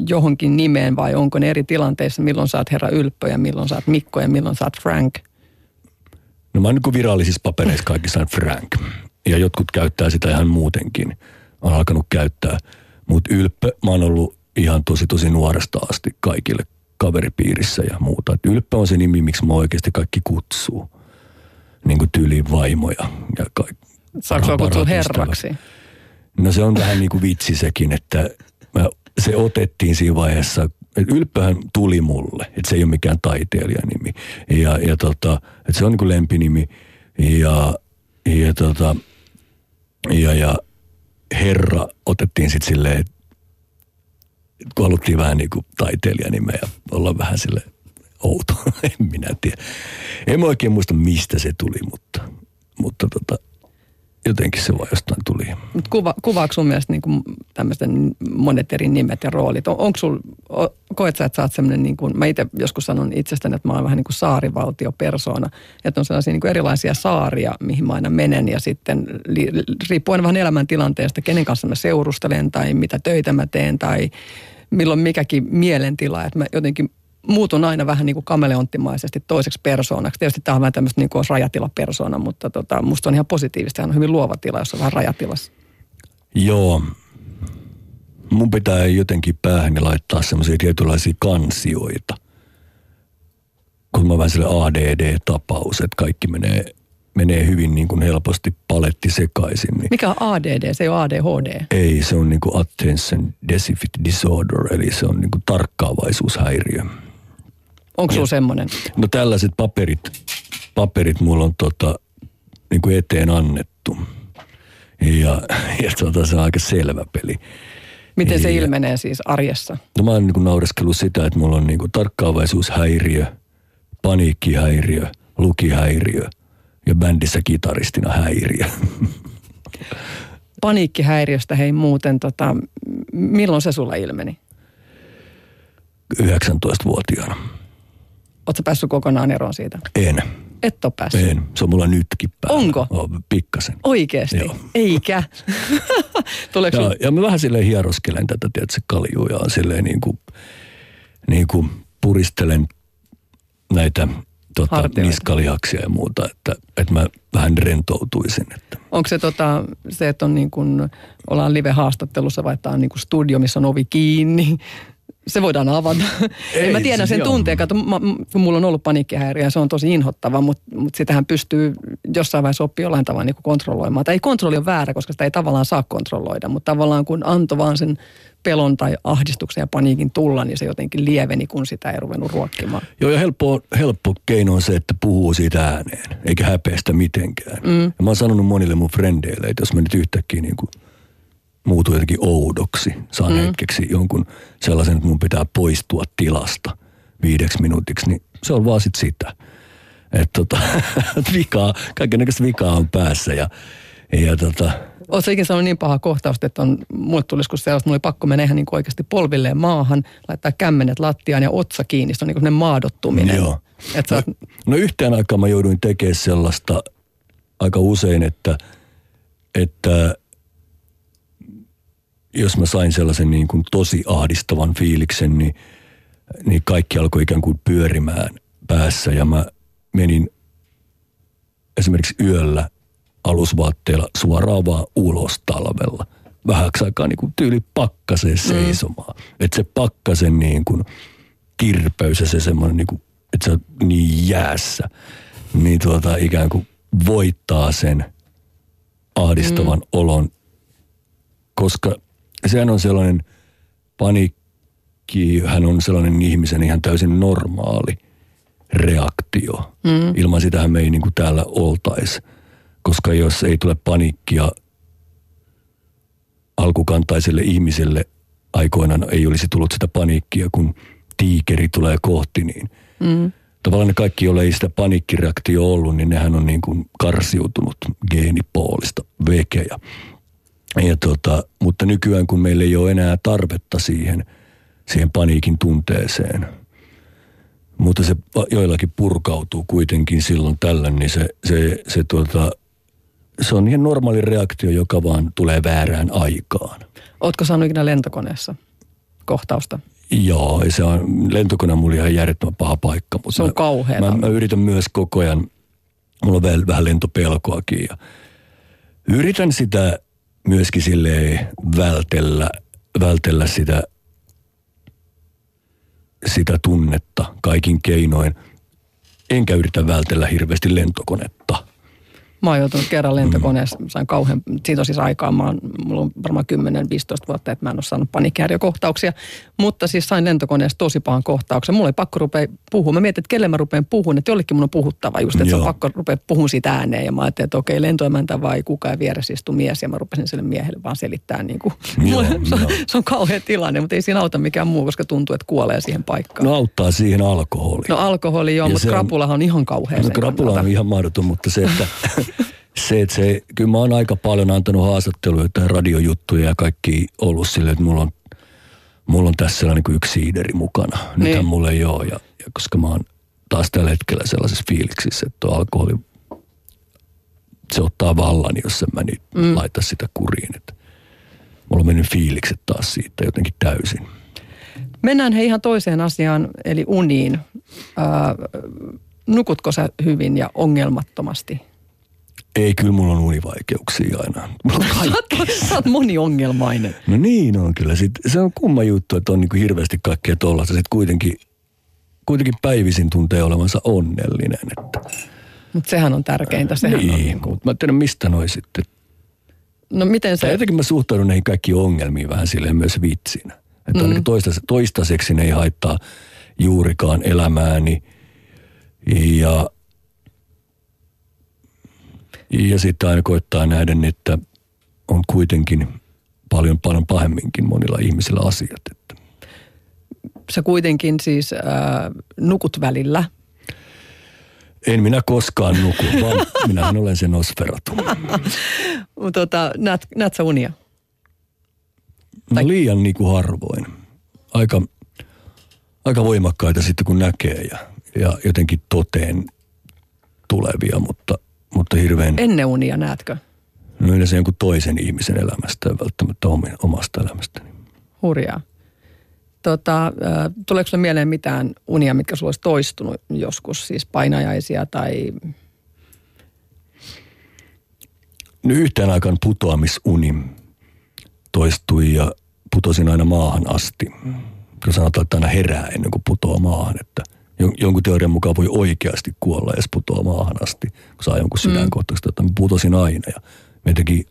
johonkin nimeen vai onko ne eri tilanteissa, milloin saat herra Ylppö ja milloin saat Mikko ja milloin saat Frank? No mä oon niin virallisissa papereissa kaikissa Frank. Ja jotkut käyttää sitä ihan muutenkin. On alkanut käyttää. Mutta Ylppö, mä oon ollut ihan tosi tosi nuoresta asti kaikille kaveripiirissä ja muuta. Et ylppä on se nimi, miksi mä oikeasti kaikki kutsuu. Niin kuin tyyliin vaimoja. Ja ka- Saanko kutsua herraksi? No se on vähän niin kuin vitsi sekin, että mä, se otettiin siinä vaiheessa, että ylppöhän tuli mulle, että se ei ole mikään taiteilijan nimi. Ja, ja tota, että se on niin kuin lempinimi. Ja, ja, tota, ja, ja herra otettiin sitten silleen, kun haluttiin vähän niin kuin taiteilijanimeä ja olla vähän sille outo, en minä tiedä. En mä oikein muista mistä se tuli, mutta, mutta tota, jotenkin se vaan jostain tuli. Mut kuva, kuvaako sun mielestä niin tämmöisten monet eri nimet ja roolit? On, onko sul, koet sä, että sä oot semmoinen, niin kuin, mä itse joskus sanon itsestäni, että mä oon vähän niin kuin saarivaltiopersona. Että on sellaisia niin erilaisia saaria, mihin mä aina menen ja sitten li, riippuen vähän elämäntilanteesta, kenen kanssa mä seurustelen tai mitä töitä mä teen tai milloin mikäkin mielentila. Että mä jotenkin muutun aina vähän niin kuin kameleonttimaisesti toiseksi persoonaksi. Tietysti tämä on vähän tämmöistä niin kuin rajatilapersona, mutta tota, musta on ihan positiivista. Hän on hyvin luova tila, jos on vähän rajatilassa. Joo. Mun pitää jotenkin päähän laittaa semmoisia tietynlaisia kansioita. Kun mä vähän sille ADD-tapaus, että kaikki menee, menee hyvin niin kuin helposti paletti sekaisin. Niin Mikä on ADD? Se ei ole ADHD. Ei, se on niin kuin attention deficit disorder, eli se on niin kuin tarkkaavaisuushäiriö. Onko sulla semmoinen? No tällaiset paperit, paperit mulla on tota, niin kuin eteen annettu. Ja, ja tota, se on aika selvä peli. Miten se ja, ilmenee siis arjessa? No mä oon niin naureskellut sitä, että mulla on niin kuin tarkkaavaisuushäiriö, paniikkihäiriö, lukihäiriö ja bändissä kitaristina häiriö. Paniikkihäiriöstä hei muuten, tota, milloin se sulla ilmeni? 19-vuotiaana. Oletko päässyt kokonaan eroon siitä? En. Et ole päässyt? En. Se on mulla nytkin päällä. Onko? Oh, pikkasen. Oikeesti? Joo. Eikä? Tuleeko ja, ja mä vähän silleen hieroskelen tätä, tiedätkö, kaljuu ja silleen niin kuin, niin kuin puristelen näitä tota, niskalihaksia ja muuta, että, että mä vähän rentoutuisin. Että. Onko se tota, se, että on niin kuin, ollaan live-haastattelussa vai että on niin kuin studio, missä on ovi kiinni? Se voidaan avata. Ei, en mä tiedä siis sen tunteen, kato, mä, kun mulla on ollut paniikkihäiriö ja se on tosi inhottava, mutta, mutta sitähän pystyy jossain vaiheessa oppia jollain tavalla niin kontrolloimaan. Tai ei kontrolli ole väärä, koska sitä ei tavallaan saa kontrolloida, mutta tavallaan kun antoi vaan sen pelon tai ahdistuksen ja paniikin tulla, niin se jotenkin lieveni, kun sitä ei ruvennut ruokkimaan. Joo, ja helppo, helppo keino on se, että puhuu siitä ääneen, eikä häpeä sitä mitenkään. Mm. Ja mä oon sanonut monille mun frendeille, että jos mä nyt yhtäkkiä niin kuin muutun jotenkin oudoksi, saan mm. hetkeksi jonkun sellaisen, että mun pitää poistua tilasta viideksi minuutiksi, niin se on vaan sit sitä. Että tota, vikaa, kaikenlaista vikaa on päässä ja, ja tota, Oletko ikinä sanonut niin paha kohtausta, että on, mulle tulisi kun sellaista, mulla oli pakko mennä ihan niin oikeasti polvilleen maahan, laittaa kämmenet lattiaan ja otsa kiinni. Se on niin kuin maadottuminen. Joo. Että sä oot, No, no yhteen aikaan mä jouduin tekemään sellaista aika usein, että, että jos mä sain sellaisen niin kuin tosi ahdistavan fiiliksen, niin, niin kaikki alkoi ikään kuin pyörimään päässä ja mä menin esimerkiksi yöllä alusvaatteilla suoraan vaan ulos talvella. Vähäksi aikaa niin kuin tyyli pakkaseen seisomaan. Mm. Että se pakkasen niin kuin kirpeys ja se semmoinen, niin kuin, että se on niin jäässä, niin tuota ikään kuin voittaa sen ahdistavan mm. olon, koska sehän on sellainen paniikki, hän on sellainen ihmisen ihan täysin normaali reaktio. Mm. Ilman sitähän me ei niin kuin täällä oltaisi, koska jos ei tule paniikkia alkukantaiselle ihmiselle aikoinaan ei olisi tullut sitä paniikkia, kun tiikeri tulee kohti, niin mm. tavallaan ne kaikki, joilla ei sitä paniikkireaktio ollut, niin nehän on niin kuin karsiutunut geenipoolista vekejä. Ja tota, mutta nykyään, kun meillä ei ole enää tarvetta siihen, siihen paniikin tunteeseen, mutta se joillakin purkautuu kuitenkin silloin tällöin, niin se, se, se, tuota, se on ihan normaali reaktio, joka vaan tulee väärään aikaan. ootko saanut ikinä lentokoneessa kohtausta? Joo, se on, lentokone on mulle ihan järjettömän paha paikka. Mutta Se on kauheeta. Mä, mä, yritän myös koko ajan, mulla on vähän, vähän lentopelkoakin ja yritän sitä myöskin silleen vältellä, vältellä sitä, sitä tunnetta kaikin keinoin. Enkä yritä vältellä hirveästi lentokonetta. Mä oon joutunut kerran lentokoneessa, sain kauhean, siitä on siis aikaa, mä oon, mulla on varmaan 10-15 vuotta, että mä en ole saanut paniikkihäiriökohtauksia, mutta siis sain lentokoneessa tosi pahan kohtauksen. Mulla ei pakko rupea puhumaan. Mä mietin, että kelle mä rupean puhumaan, että jollekin mun on puhuttava just, että se on pakko rupea puhumaan siitä ääneen. Ja mä ajattelin, että okei, lentoemäntä vai kuka ja vieressä istuu mies, ja mä rupesin sille miehelle vaan selittää niin kuin, Joo, se, on, se on kauhea tilanne, mutta ei siinä auta mikään muu, koska tuntuu, että kuolee siihen paikkaan. No auttaa siihen alkoholi. No alkoholi joo, Ja mutta krapulahan on ihan kauhea No krapula on kannalta. ihan mahdoton, mutta se, että se, että se, kyllä mä oon aika paljon antanut haastatteluja tai radiojuttuja ja kaikki ollut silleen, että mulla on, mulla on tässä sellainen kuin yksi siideri mukana. Nythän Niin. mulla ei ole, ja, ja koska mä oon taas tällä hetkellä sellaisessa fiiliksissä, että tuo alkoholi, se ottaa vallan, jos en mä nyt mm. laita sitä kuriin. Että mulla on mennyt fiilikset taas siitä jotenkin täysin. Mennään he ihan toiseen asiaan, eli uniin. Ää, nukutko sä hyvin ja ongelmattomasti? Ei, kyllä mulla on univaikeuksia aina. Mulla on Sä oot, moniongelmainen. No niin on kyllä. Sit, se on kumma juttu, että on niinku hirveästi kaikkea tollasta. Sitten kuitenkin, kuitenkin päivisin tuntee olevansa onnellinen. Että, Mutta sehän on tärkeintä. Sehän on, niin, niin kuin, mutta mä en tiedä mistä noi sitten. no miten Tai se, jotenkin mä suhtaudun näihin kaikkiin ongelmiin vähän silleen myös vitsinä. Että mm. toistais, toistaiseksi ne ei haittaa juurikaan elämääni. Ja, ja sitten aina koittaa nähdä, että on kuitenkin paljon, paljon pahemminkin monilla ihmisillä asiat. Että sä kuitenkin siis ää, nukut välillä. En minä koskaan nuku, vaan minähän olen se Nosferatu. Tota, näet, näet sä unia? No liian niin kuin harvoin. Aika, aika voimakkaita sitten kun näkee ja, ja jotenkin toteen tulevia, mutta, mutta hirveän Ennen unia näetkö? no yleensä jonkun toisen ihmisen elämästä ja välttämättä omasta elämästäni. Hurjaa. Tota, tuleeko sulle mieleen mitään unia, mitkä sulla olisi toistunut joskus? Siis painajaisia tai... No yhteen aikaan putoamisuni toistui ja putosin aina maahan asti. kun sanotaan, että aina herää ennen kuin putoaa maahan, että jonkun teorian mukaan voi oikeasti kuolla, jos putoaa maahan asti, kun saa jonkun sydänkohtaista, että mä putosin aina ja jotenkin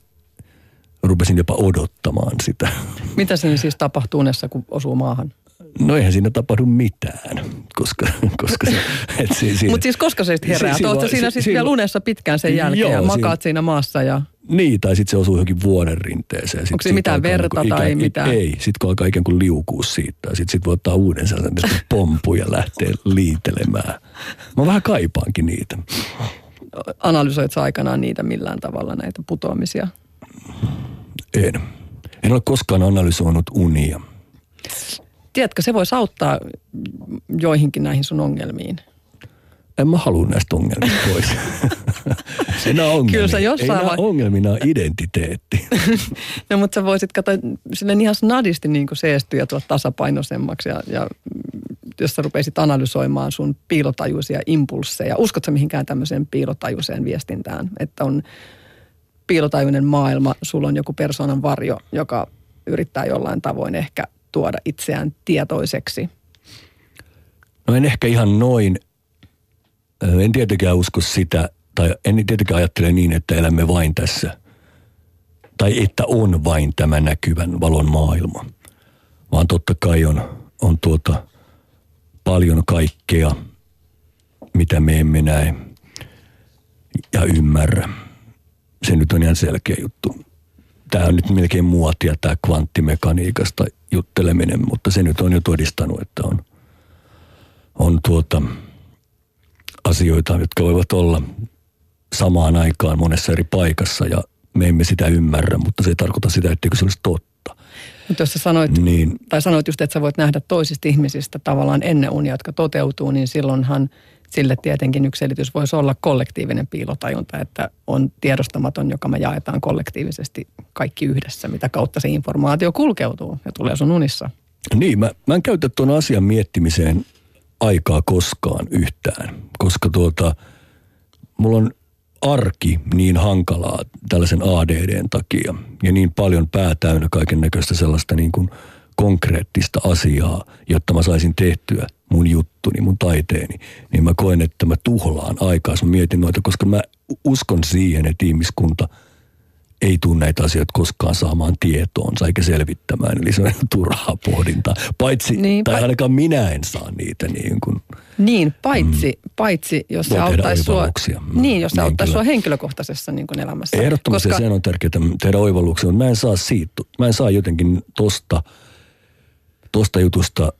rupesin jopa odottamaan sitä. Mitä siinä siis tapahtuu unessa, kun osuu maahan? No eihän siinä tapahdu mitään, koska, koska se... Si, Mutta siis koska se sitten herää? Si, si, siinä si, siis vielä unessa pitkään sen jälkeen joo, ja makaat siinä maassa ja... Niin, tai sitten se osuu johonkin vuoden rinteeseen. Onko siinä mitään verta niin tai mitään? Ei, sitten kun alkaa ikään kuin liukuu siitä, sitten sit voi ottaa uuden sellaisen pompu ja lähteä liitelemään. Mä vähän kaipaankin niitä. Analysoit aikanaan niitä millään tavalla, näitä putoamisia? En. En ole koskaan analysoinut unia. Tiedätkö, se voisi auttaa joihinkin näihin sun ongelmiin. En mä halua näistä ongelmista pois. Enää ongelmia. Kyllä sä jossain vai... ongelmina on identiteetti. no mutta sä voisit katsoa silleen ihan snadisti niin kuin seestyä tuot tasapainoisemmaksi ja, ja jos sä rupeisit analysoimaan sun piilotajuisia impulsseja. Uskotko mihinkään tämmöiseen piilotajuiseen viestintään, että on piilotajuinen maailma, sulla on joku persoonan varjo, joka yrittää jollain tavoin ehkä tuoda itseään tietoiseksi? No en ehkä ihan noin. En tietenkään usko sitä, tai en tietenkään ajattele niin, että elämme vain tässä. Tai että on vain tämä näkyvän valon maailma. Vaan totta kai on, on tuota paljon kaikkea, mitä me emme näe ja ymmärrä. Se nyt on ihan selkeä juttu tämä on nyt melkein muotia tämä kvanttimekaniikasta jutteleminen, mutta se nyt on jo todistanut, että on, on tuota, asioita, jotka voivat olla samaan aikaan monessa eri paikassa ja me emme sitä ymmärrä, mutta se ei tarkoita sitä, etteikö se olisi totta. Mutta jos sä sanoit, niin, tai sanoit just, että sä voit nähdä toisista ihmisistä tavallaan ennen unia, jotka toteutuu, niin silloinhan – sille tietenkin yksi selitys voisi olla kollektiivinen piilotajunta, että on tiedostamaton, joka me jaetaan kollektiivisesti kaikki yhdessä, mitä kautta se informaatio kulkeutuu ja tulee sun unissa. Niin, mä, mä en käytä tuon asian miettimiseen aikaa koskaan yhtään, koska tuota, mulla on arki niin hankalaa tällaisen ADDn takia ja niin paljon päätäynnä kaiken näköistä sellaista niin kuin konkreettista asiaa, jotta mä saisin tehtyä mun juttuni, mun taiteeni, niin mä koen, että mä tuhlaan aikaa, mä mietin noita, koska mä uskon siihen, että ihmiskunta ei tule näitä asioita koskaan saamaan tietoon, eikä selvittämään. Eli se on turhaa pohdintaa. Paitsi, niin, tai ainakaan minä en saa niitä niin kuin. Niin, paitsi, mm, paitsi jos se auttaisi sua, mm, niin, jos se niin, auttaisi sua henkilökohtaisessa niin kuin elämässä. Ehdottomasti koska... se on tärkeää tehdä oivalluksia, mutta mä en saa siitä, mä en saa jotenkin tosta, tosta jutusta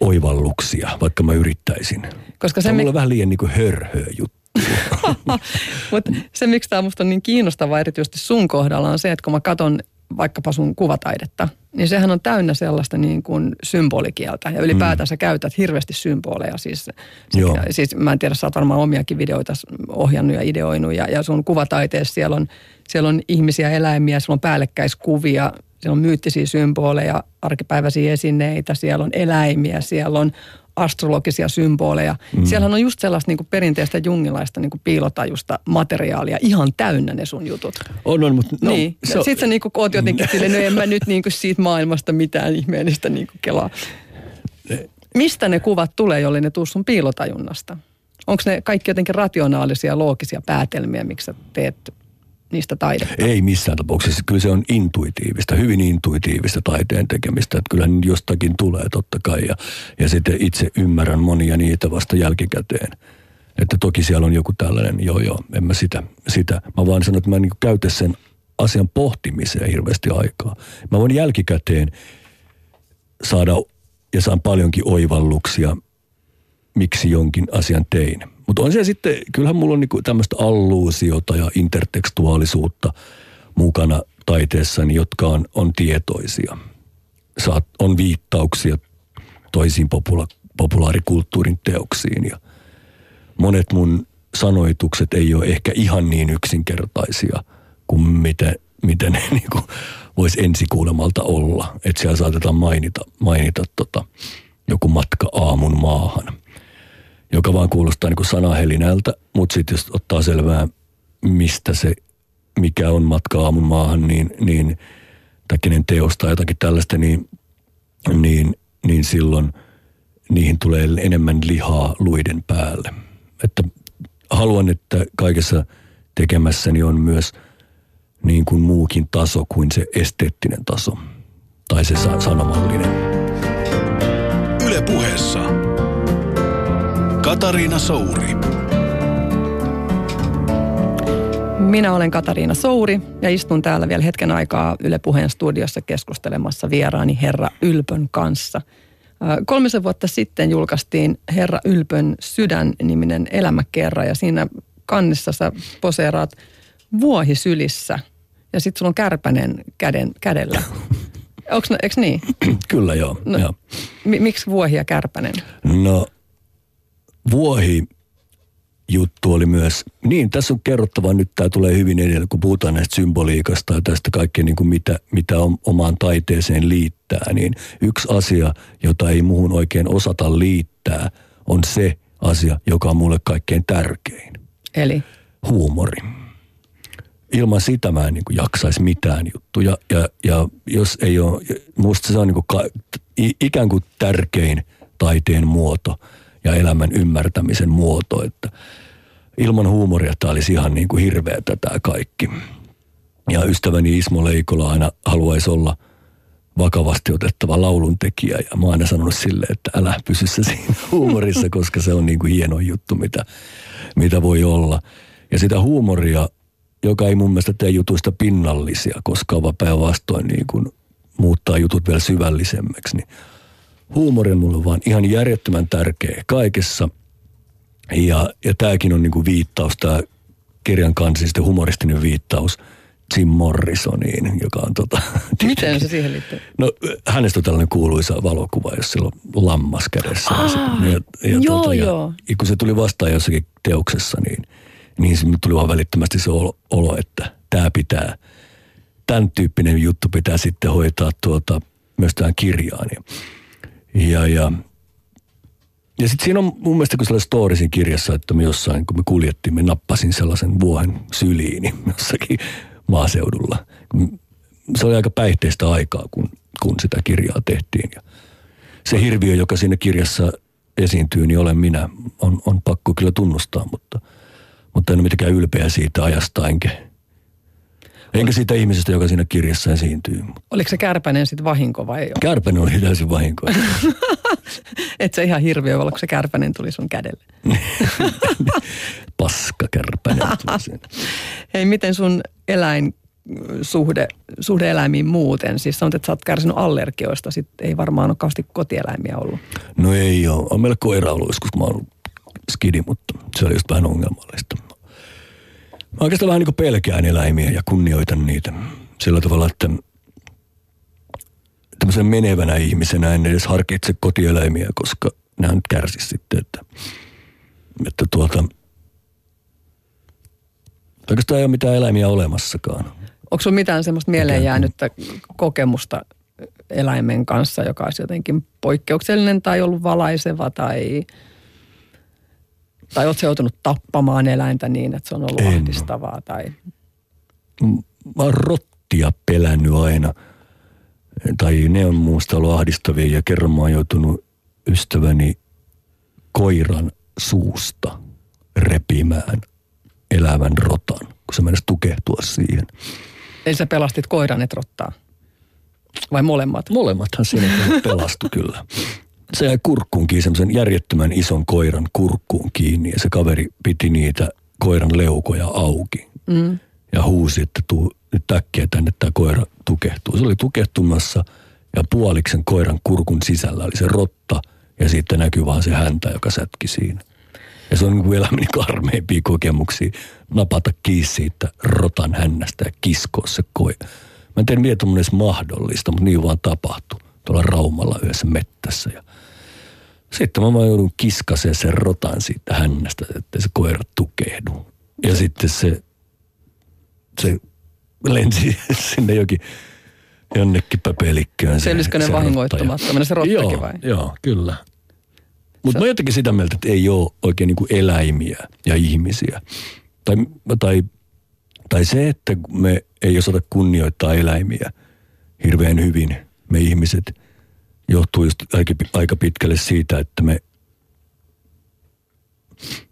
oivalluksia, vaikka mä yrittäisin. Koska se, se on mulle vähän liian niin kuin hörhö juttu. Mutta se, miksi tämä musta on niin kiinnostavaa erityisesti sun kohdalla, on se, että kun mä katson vaikkapa sun kuvataidetta, niin sehän on täynnä sellaista niin kuin symbolikieltä. Ja ylipäätään mm. sä käytät hirveästi symboleja. Siis, Joo. siis mä en tiedä, sä oot varmaan omiakin videoita ohjannut ja ideoinut. Ja, ja sun kuvataiteessa siellä on, siellä on ihmisiä, eläimiä, siellä on päällekkäiskuvia, siellä on myyttisiä symboleja, arkipäiväisiä esineitä, siellä on eläimiä, siellä on astrologisia symboleja. Mm. Siellähän on just sellaista niin kuin perinteistä jungilaista niin kuin piilotajusta materiaalia ihan täynnä ne sun jutut. On, on, mutta... No, niin. So... Sitten sä niin kuin, oot jotenkin silleen, no en mä nyt niin kuin siitä maailmasta mitään ihmeellistä niin kuin kelaa. Mistä ne kuvat tulee, jolle ne tuu sun piilotajunnasta? Onko ne kaikki jotenkin rationaalisia, loogisia päätelmiä, miksi sä teet niistä taidetta? Ei missään tapauksessa. Kyllä se on intuitiivista, hyvin intuitiivista taiteen tekemistä. Että kyllä jostakin tulee totta kai. Ja, ja sitten itse ymmärrän monia niitä vasta jälkikäteen. Että toki siellä on joku tällainen, joo joo, en mä sitä. sitä. Mä vaan sanon, että mä en niin käytä sen asian pohtimiseen hirveästi aikaa. Mä voin jälkikäteen saada ja saan paljonkin oivalluksia, miksi jonkin asian tein. Mutta on se sitten, kyllähän mulla on niinku tämmöistä alluusiota ja intertekstuaalisuutta mukana taiteessani, jotka on, on tietoisia. Saat, on viittauksia toisiin popula- populaarikulttuurin teoksiin ja monet mun sanoitukset ei ole ehkä ihan niin yksinkertaisia kuin miten, miten ne niin voisi ensikuulemalta olla. Että siellä saatetaan mainita, mainita tota, joku matka aamun maahan – joka vaan kuulostaa niin kuin sanahelinältä, mutta sitten jos ottaa selvää, mistä se, mikä on matka aamun maahan, niin, niin tai kenen teosta jotakin tällaista, niin niin, niin silloin niihin tulee enemmän lihaa luiden päälle. Että haluan, että kaikessa tekemässäni on myös niin kuin muukin taso kuin se esteettinen taso tai se sanomallinen. Yle puheessa Katariina Souri. Minä olen Katariina Souri ja istun täällä vielä hetken aikaa Yle Puheen studiossa keskustelemassa vieraani Herra Ylpön kanssa. Kolmisen vuotta sitten julkaistiin Herra Ylpön sydän-niminen elämäkerra ja siinä kannessa sä poseeraat vuohisylissä ja sitten sulla on kärpänen käden, kädellä. Onks, eikö niin? Kyllä joo. No, joo. M- miksi vuohi ja kärpänen? No vuohi juttu oli myös, niin tässä on kerrottava nyt, tämä tulee hyvin edellä, kun puhutaan näistä symboliikasta ja tästä kaikkea niin kuin mitä, mitä on, omaan taiteeseen liittää, niin yksi asia, jota ei muuhun oikein osata liittää, on se asia, joka on mulle kaikkein tärkein. Eli? Huumori. Ilman sitä mä en niin kuin jaksaisi mitään juttuja. Ja, ja jos ei ole, musta se on niin kuin ka, ikään kuin tärkein taiteen muoto – ja elämän ymmärtämisen muoto, että ilman huumoria tämä olisi ihan niin kuin hirveätä tämä kaikki. Ja ystäväni Ismo Leikola aina haluaisi olla vakavasti otettava lauluntekijä ja mä oon aina sanonut sille, että älä pysy se siinä huumorissa, koska se on niin kuin hieno juttu, mitä, mitä voi olla. Ja sitä huumoria, joka ei mun mielestä tee jutuista pinnallisia, koska päinvastoin niin kuin muuttaa jutut vielä syvällisemmäksi, niin huumori on mulle vaan ihan järjettömän tärkeä kaikessa. Ja, ja tämäkin on niinku viittaus, tämä kirjan kansi, sitten humoristinen viittaus Jim Morrisoniin, joka on tota... Miten se siihen liittyy? No hänestä on tällainen kuuluisa valokuva, jos sillä on lammas kädessä. Aa, ja, ja, joo, tota, joo. Ja, kun se tuli vastaan jossakin teoksessa, niin, niin se tuli vaan välittömästi se olo, olo että tämä pitää, tämän tyyppinen juttu pitää sitten hoitaa tuota, myös tähän kirjaan. Ja, ja, ja, ja sitten siinä on mun mielestä kun sellainen story siinä kirjassa, että me jossain, kun me kuljettiin, me nappasin sellaisen vuohen syliini jossakin maaseudulla. Se oli aika päihteistä aikaa, kun, kun sitä kirjaa tehtiin. Ja se hirviö, joka siinä kirjassa esiintyy, niin olen minä. On, on pakko kyllä tunnustaa, mutta, mutta en ole mitenkään ylpeä siitä ajasta, enkä, Enkä siitä ihmisestä, joka siinä kirjassa esiintyy. Oliko se kärpänen sitten vahinko vai ei? Kärpänen oli täysin vahinko. Et se ihan hirviö olla, kun se kärpänen tuli sun kädelle. Paska kärpänen Hei, miten sun eläin suhde, suhde eläimiin muuten? Siis sanot, että sä oot kärsinyt allergioista, sitten ei varmaan ole kauheasti kotieläimiä ollut. No ei ole. On meillä koira ollut joskus, kun mä oon skidi, mutta se oli just vähän ongelmallista. Mä oikeastaan vähän niin pelkään eläimiä ja kunnioitan niitä sillä tavalla, että tämmöisen menevänä ihmisenä en edes harkitse kotieläimiä, koska nämä nyt kärsisi sitten, että, että tuota, oikeastaan ei ole mitään eläimiä olemassakaan. Onko sinulla mitään semmoista mieleen jäänyttä kokemusta eläimen kanssa, joka olisi jotenkin poikkeuksellinen tai ollut valaiseva tai tai oletko joutunut tappamaan eläintä niin, että se on ollut en. ahdistavaa? Tai... Mä oon rottia pelännyt aina. Tai ne on muusta ollut ahdistavia ja kerran mä oon joutunut ystäväni koiran suusta repimään elävän rotan, kun se menisi tukehtua siihen. Eli sä pelastit koiran, et rottaa? Vai molemmat? Molemmathan siinä pelastu kyllä se jäi kurkkuun kiinni, semmoisen järjettömän ison koiran kurkkuun kiinni ja se kaveri piti niitä koiran leukoja auki. Mm. Ja huusi, että tuu nyt äkkiä tänne tämä koira tukehtuu. Se oli tukehtumassa ja puoliksen koiran kurkun sisällä oli se rotta ja sitten näkyy vaan se häntä, joka sätki siinä. Ja se on niin kuin elämäni karmeimpia kokemuksia napata kiinni siitä rotan hännästä ja kiskoa se koira. Mä en tiedä, miten on edes mahdollista, mutta niin vaan tapahtui tuolla Raumalla yhdessä mettässä. Ja sitten mä vaan joudun kiskaseen sen rotan siitä hännästä, että se koira tukehdu. Ja sitten se, se lensi sinne jokin jonnekin pöpelikköön. Selvisikö ne vahingoittumattomana se rottakin joo, vai? Joo, kyllä. Mutta mä jotenkin sitä mieltä, että ei ole oikein niin kuin eläimiä ja ihmisiä. Tai, tai, tai se, että me ei osata kunnioittaa eläimiä hirveän hyvin, me ihmiset, johtuu just aika, aika pitkälle siitä, että me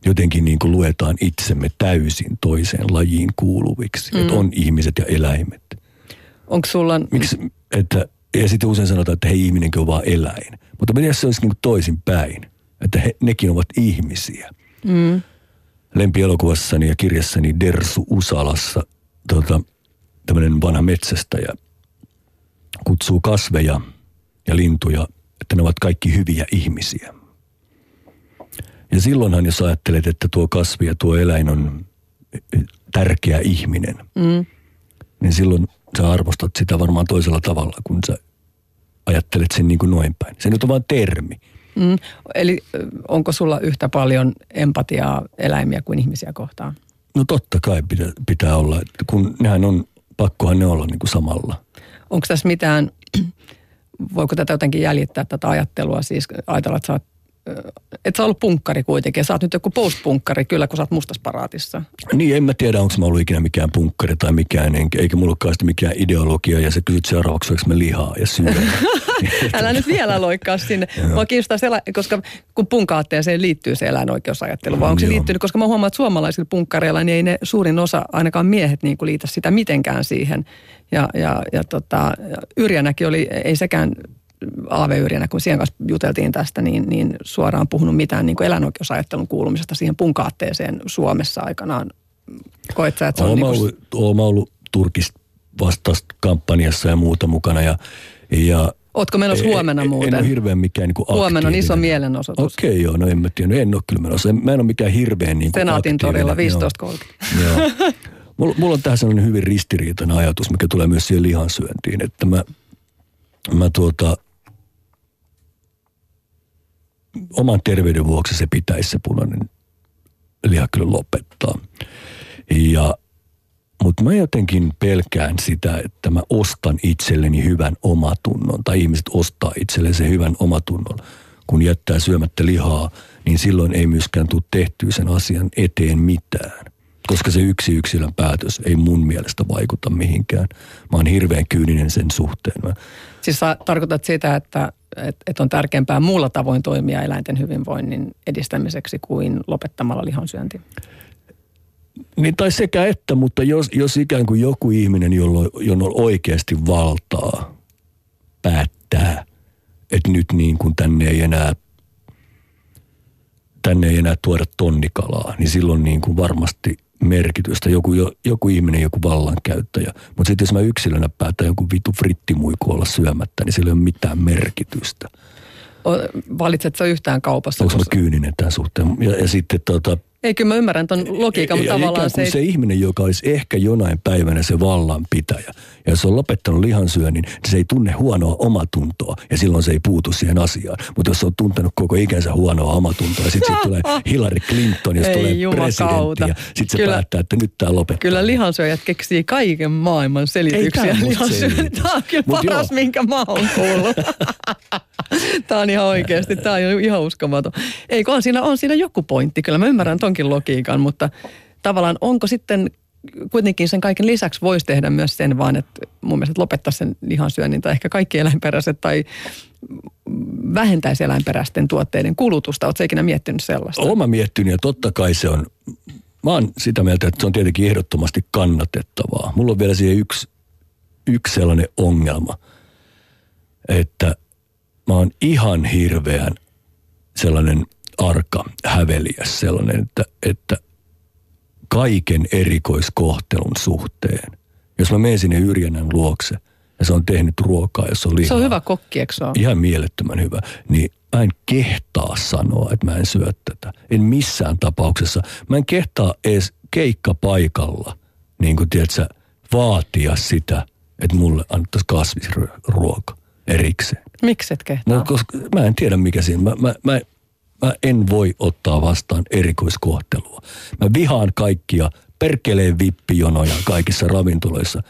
jotenkin niin kuin luetaan itsemme täysin toiseen lajiin kuuluviksi. Mm. Että on ihmiset ja eläimet. Onko sulla... Miksi, että, ja sitten usein sanotaan, että hei ihminenkin on vaan eläin. Mutta miten se olisi niin toisin päin? Että he, nekin ovat ihmisiä. Mm. Lempielokuvassani ja kirjassani Dersu Usalassa tota, tämmöinen vanha metsästäjä kutsuu kasveja ja lintuja, että ne ovat kaikki hyviä ihmisiä. Ja silloinhan jos ajattelet, että tuo kasvi ja tuo eläin on tärkeä ihminen, mm. niin silloin sä arvostat sitä varmaan toisella tavalla, kun sä ajattelet sen niin kuin noin päin. Se nyt on vain termi. Mm. Eli onko sulla yhtä paljon empatiaa eläimiä kuin ihmisiä kohtaan? No totta kai pitää, pitää olla, kun nehän on, pakkohan ne olla niin kuin samalla. Onko tässä mitään, voiko tätä jotenkin jäljittää tätä ajattelua, siis ajatella, että sä oot et sä ollut punkkari kuitenkin. Sä oot nyt joku post-punkkari kyllä, kun sä oot mustasparaatissa. Niin, en mä tiedä, onko mä ollut ikinä mikään punkkari tai mikään, eikä mulla olekaan mikään ideologia. Ja sä kysyt seuraavaksi, mä lihaa ja syö. Älä nyt vielä loikkaa sinne. Mua kiinnostaa se, koska kun punkaatteeseen liittyy se eläinoikeusajattelu, vai onko se liittynyt, koska mä huomaan, että suomalaisilla punkkareilla niin ei ne suurin osa, ainakaan miehet, niin kuin liitä sitä mitenkään siihen. Ja, ja, ja tota, Yrjänäkin oli, ei sekään AV-yrjänä, kun siihen kanssa juteltiin tästä, niin, niin suoraan puhunut mitään niin eläinoikeusajattelun kuulumisesta siihen punkaatteeseen Suomessa aikanaan. Koet sä, että se on... Niin kuin... ollut Turkis vastaista kampanjassa ja muuta mukana ja, ja Ootko menossa huomenna muuten? En ole hirveän mikään niin Huomenna on iso mielenosoitus. Okei, okay, joo, no en mä tiedä. No en ole kyllä menossa. Mä en ole mikään hirveän niin Senaatin torilla 15.30. Joo. joo. Mulla, mulla on tähän sellainen hyvin ristiriitainen ajatus, mikä tulee myös siihen lihansyöntiin, että mä, mä tuota, oman terveyden vuoksi se pitäisi se punainen liha kyllä lopettaa. Ja, mutta mä jotenkin pelkään sitä, että mä ostan itselleni hyvän omatunnon, tai ihmiset ostaa itselleen sen hyvän omatunnon, kun jättää syömättä lihaa, niin silloin ei myöskään tule tehtyä sen asian eteen mitään. Koska se yksi yksilön päätös ei mun mielestä vaikuta mihinkään. Mä oon hirveän kyyninen sen suhteen. Mä... Siis sä tarkoitat sitä, että että et on tärkeämpää muulla tavoin toimia eläinten hyvinvoinnin edistämiseksi kuin lopettamalla lihansyönti? Niin tai sekä että, mutta jos, jos ikään kuin joku ihminen, jolla on oikeasti valtaa päättää, että nyt niin kuin tänne ei enää tänne ei enää tuoda tonnikalaa, niin silloin niin kuin varmasti merkitystä. Joku, joku ihminen, joku vallankäyttäjä. Mutta sitten jos mä yksilönä päätän joku vitu frittimuiku olla syömättä, niin sillä ei ole mitään merkitystä. Valitsetko yhtään kaupassa? Onko mä kyyninen tämän suhteen? Ja, ja sitten tota, ei, kyllä mä ymmärrän tuon logiikan, mutta tavallaan se... se ihminen, joka olisi ehkä jonain päivänä se vallanpitäjä, ja se on lopettanut lihansyönnin, niin se ei tunne huonoa omatuntoa, ja silloin se ei puutu siihen asiaan. Mutta jos se on tuntenut koko ikänsä huonoa omatuntoa, ja sitten sit tulee Hillary Clinton, jos tulee presidentti, ja sitten se päättää, että nyt tämä lopettaa. Kyllä lihansyöjät keksii kaiken maailman selityksiä lihansyönnin. Tämä on kyllä Mut paras, joo. minkä mä oon kuullut. tämä on ihan oikeasti, tämä on ihan uskomaton. Ei, on siinä, on siinä joku pointti, kyllä mä ymmärrän ton tonkin logiikan, mutta tavallaan onko sitten kuitenkin sen kaiken lisäksi voisi tehdä myös sen vaan, että mun mielestä lopettaa sen lihansyönnin tai ehkä kaikki eläinperäiset tai vähentäisi eläinperäisten tuotteiden kulutusta. Oletko ikinä miettinyt sellaista? Mä miettinyt ja totta kai se on, mä oon sitä mieltä, että se on tietenkin ehdottomasti kannatettavaa. Mulla on vielä siihen yksi, yksi sellainen ongelma, että mä oon ihan hirveän sellainen – arka, häveliäs sellainen, että, että kaiken erikoiskohtelun suhteen, jos mä menen sinne Yrjänän luokse ja se on tehnyt ruokaa, jos on lihaa. Se on hyvä kokki, eikö Ihan mielettömän hyvä. Niin mä en kehtaa sanoa, että mä en syö tätä. En missään tapauksessa. Mä en kehtaa edes keikkapaikalla, niin kuin tiedätkö, vaatia sitä, että mulle annettaisiin kasvisruoka erikseen. Miksi et kehtaa? No, koska mä en tiedä mikä siinä. Mä, mä, mä, mä en voi ottaa vastaan erikoiskohtelua. Mä vihaan kaikkia perkeleen vippijonoja kaikissa ravintoloissa.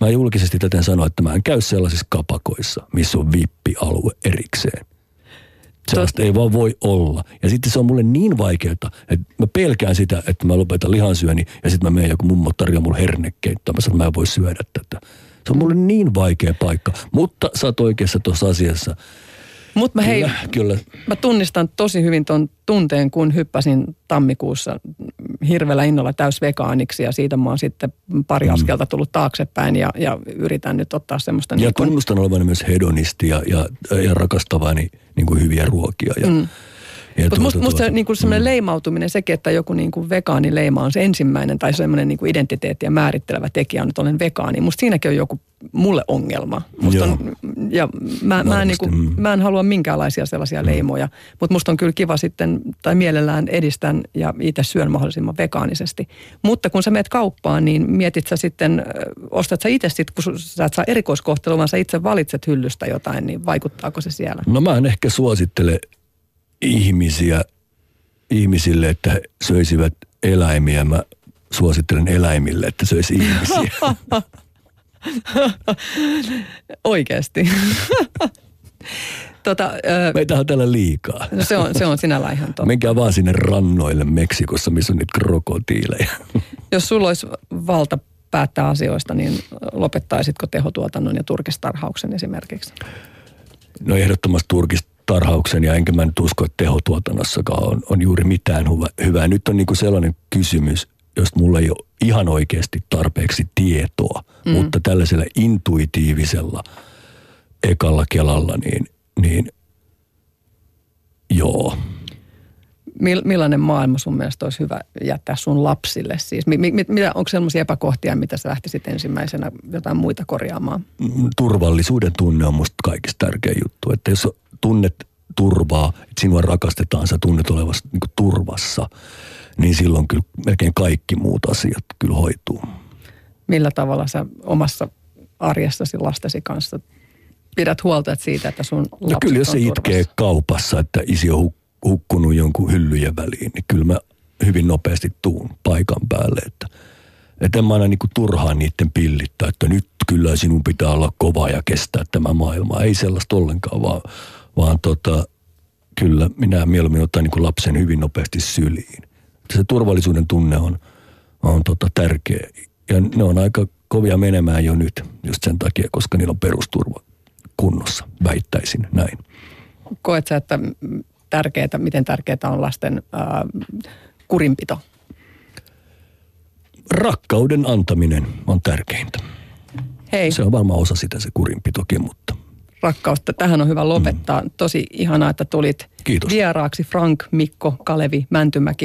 Mä julkisesti täten sanoa, että mä en käy sellaisissa kapakoissa, missä on vippialue erikseen. Sellaista ei vaan voi olla. Ja sitten se on mulle niin vaikeaa, että mä pelkään sitä, että mä lopetan lihansyöni ja sitten mä menen joku mummo tarjoaa mulle hernekeittoa. Mä sanon, että mä en voi syödä tätä. Se on mulle niin vaikea paikka. Mutta sä oot oikeassa tuossa asiassa Mutta mä, hei, Kyllä, kyllä. mä tunnistan tosi hyvin ton tunteen, kun hyppäsin tammikuussa hirveällä innolla täysvegaaniksi ja siitä mä oon sitten pari mm. askelta tullut taaksepäin ja, ja yritän nyt ottaa semmoista... Ja niin kuin, tunnustan olevani myös hedonisti ja, ja, ja rakastavani niin kuin hyviä ruokia. Ja, mm. Ja mutta musta, musta se, niin kuin semmoinen mm. leimautuminen, sekin, että joku niin kuin vegaanileima on se ensimmäinen tai semmoinen niin kuin identiteetti ja määrittelevä tekijä on, että olen vegaani. Musta siinäkin on joku mulle ongelma. Musta on, ja mä, mä, en, niin kuin, mm. mä en halua minkäänlaisia sellaisia mm. leimoja, mutta musta on kyllä kiva sitten, tai mielellään edistän ja itse syön mahdollisimman vegaanisesti. Mutta kun sä meet kauppaan, niin mietit sä sitten, ostat sä itse sitten, kun sä et saa erikoiskohtelua, vaan sä itse valitset hyllystä jotain, niin vaikuttaako se siellä? No mä en ehkä suosittele ihmisiä, ihmisille, että he söisivät eläimiä. Mä suosittelen eläimille, että söisi ihmisiä. Oikeasti. tota, ö, Meitä on täällä liikaa. No se, on, se on sinällään ihan totta. Menkää vaan sinne rannoille Meksikossa, missä on niitä krokotiileja. Jos sulla olisi valta päättää asioista, niin lopettaisitko tehotuotannon ja turkistarhauksen esimerkiksi? No ehdottomasti turkistarhauksen ja enkä mä nyt usko, että tehotuotannossakaan on, on juuri mitään hyvää. Nyt on niinku sellainen kysymys, josta mulla ei ole ihan oikeasti tarpeeksi tietoa, mm. mutta tällaisella intuitiivisella ekalla kelalla, niin, niin joo. Millainen maailma sun mielestä olisi hyvä jättää sun lapsille? Siis, mi, mi, mitä, onko sellaisia epäkohtia, mitä sä lähtisit ensimmäisenä jotain muita korjaamaan? Mm, turvallisuuden tunne on musta kaikista tärkeä juttu. Että jos tunnet turvaa, että sinua rakastetaan, sä tunnet olevasi niin turvassa – niin silloin kyllä melkein kaikki muut asiat kyllä hoituu. Millä tavalla sä omassa arjessasi lastesi kanssa pidät huolta että siitä, että sun lapset No kyllä jos se itkee kaupassa, että isi on hukkunut jonkun hyllyjen väliin, niin kyllä mä hyvin nopeasti tuun paikan päälle, että että en mä aina niinku turhaan niiden pillittää, että nyt kyllä sinun pitää olla kova ja kestää tämä maailma. Ei sellaista ollenkaan, vaan, vaan tota, kyllä minä mieluummin otan niinku lapsen hyvin nopeasti syliin se turvallisuuden tunne on, on tota tärkeä. Ja ne on aika kovia menemään jo nyt, just sen takia, koska niillä on perusturva kunnossa, väittäisin näin. Koet sä, että tärkeää, miten tärkeää on lasten ää, kurinpito? Rakkauden antaminen on tärkeintä. Hei. Se on varmaan osa sitä se kurinpitokin, mutta rakkautta. Tähän on hyvä lopettaa. Mm. Tosi ihanaa, että tulit Kiitos. vieraaksi Frank, Mikko, Kalevi, Mäntymäki.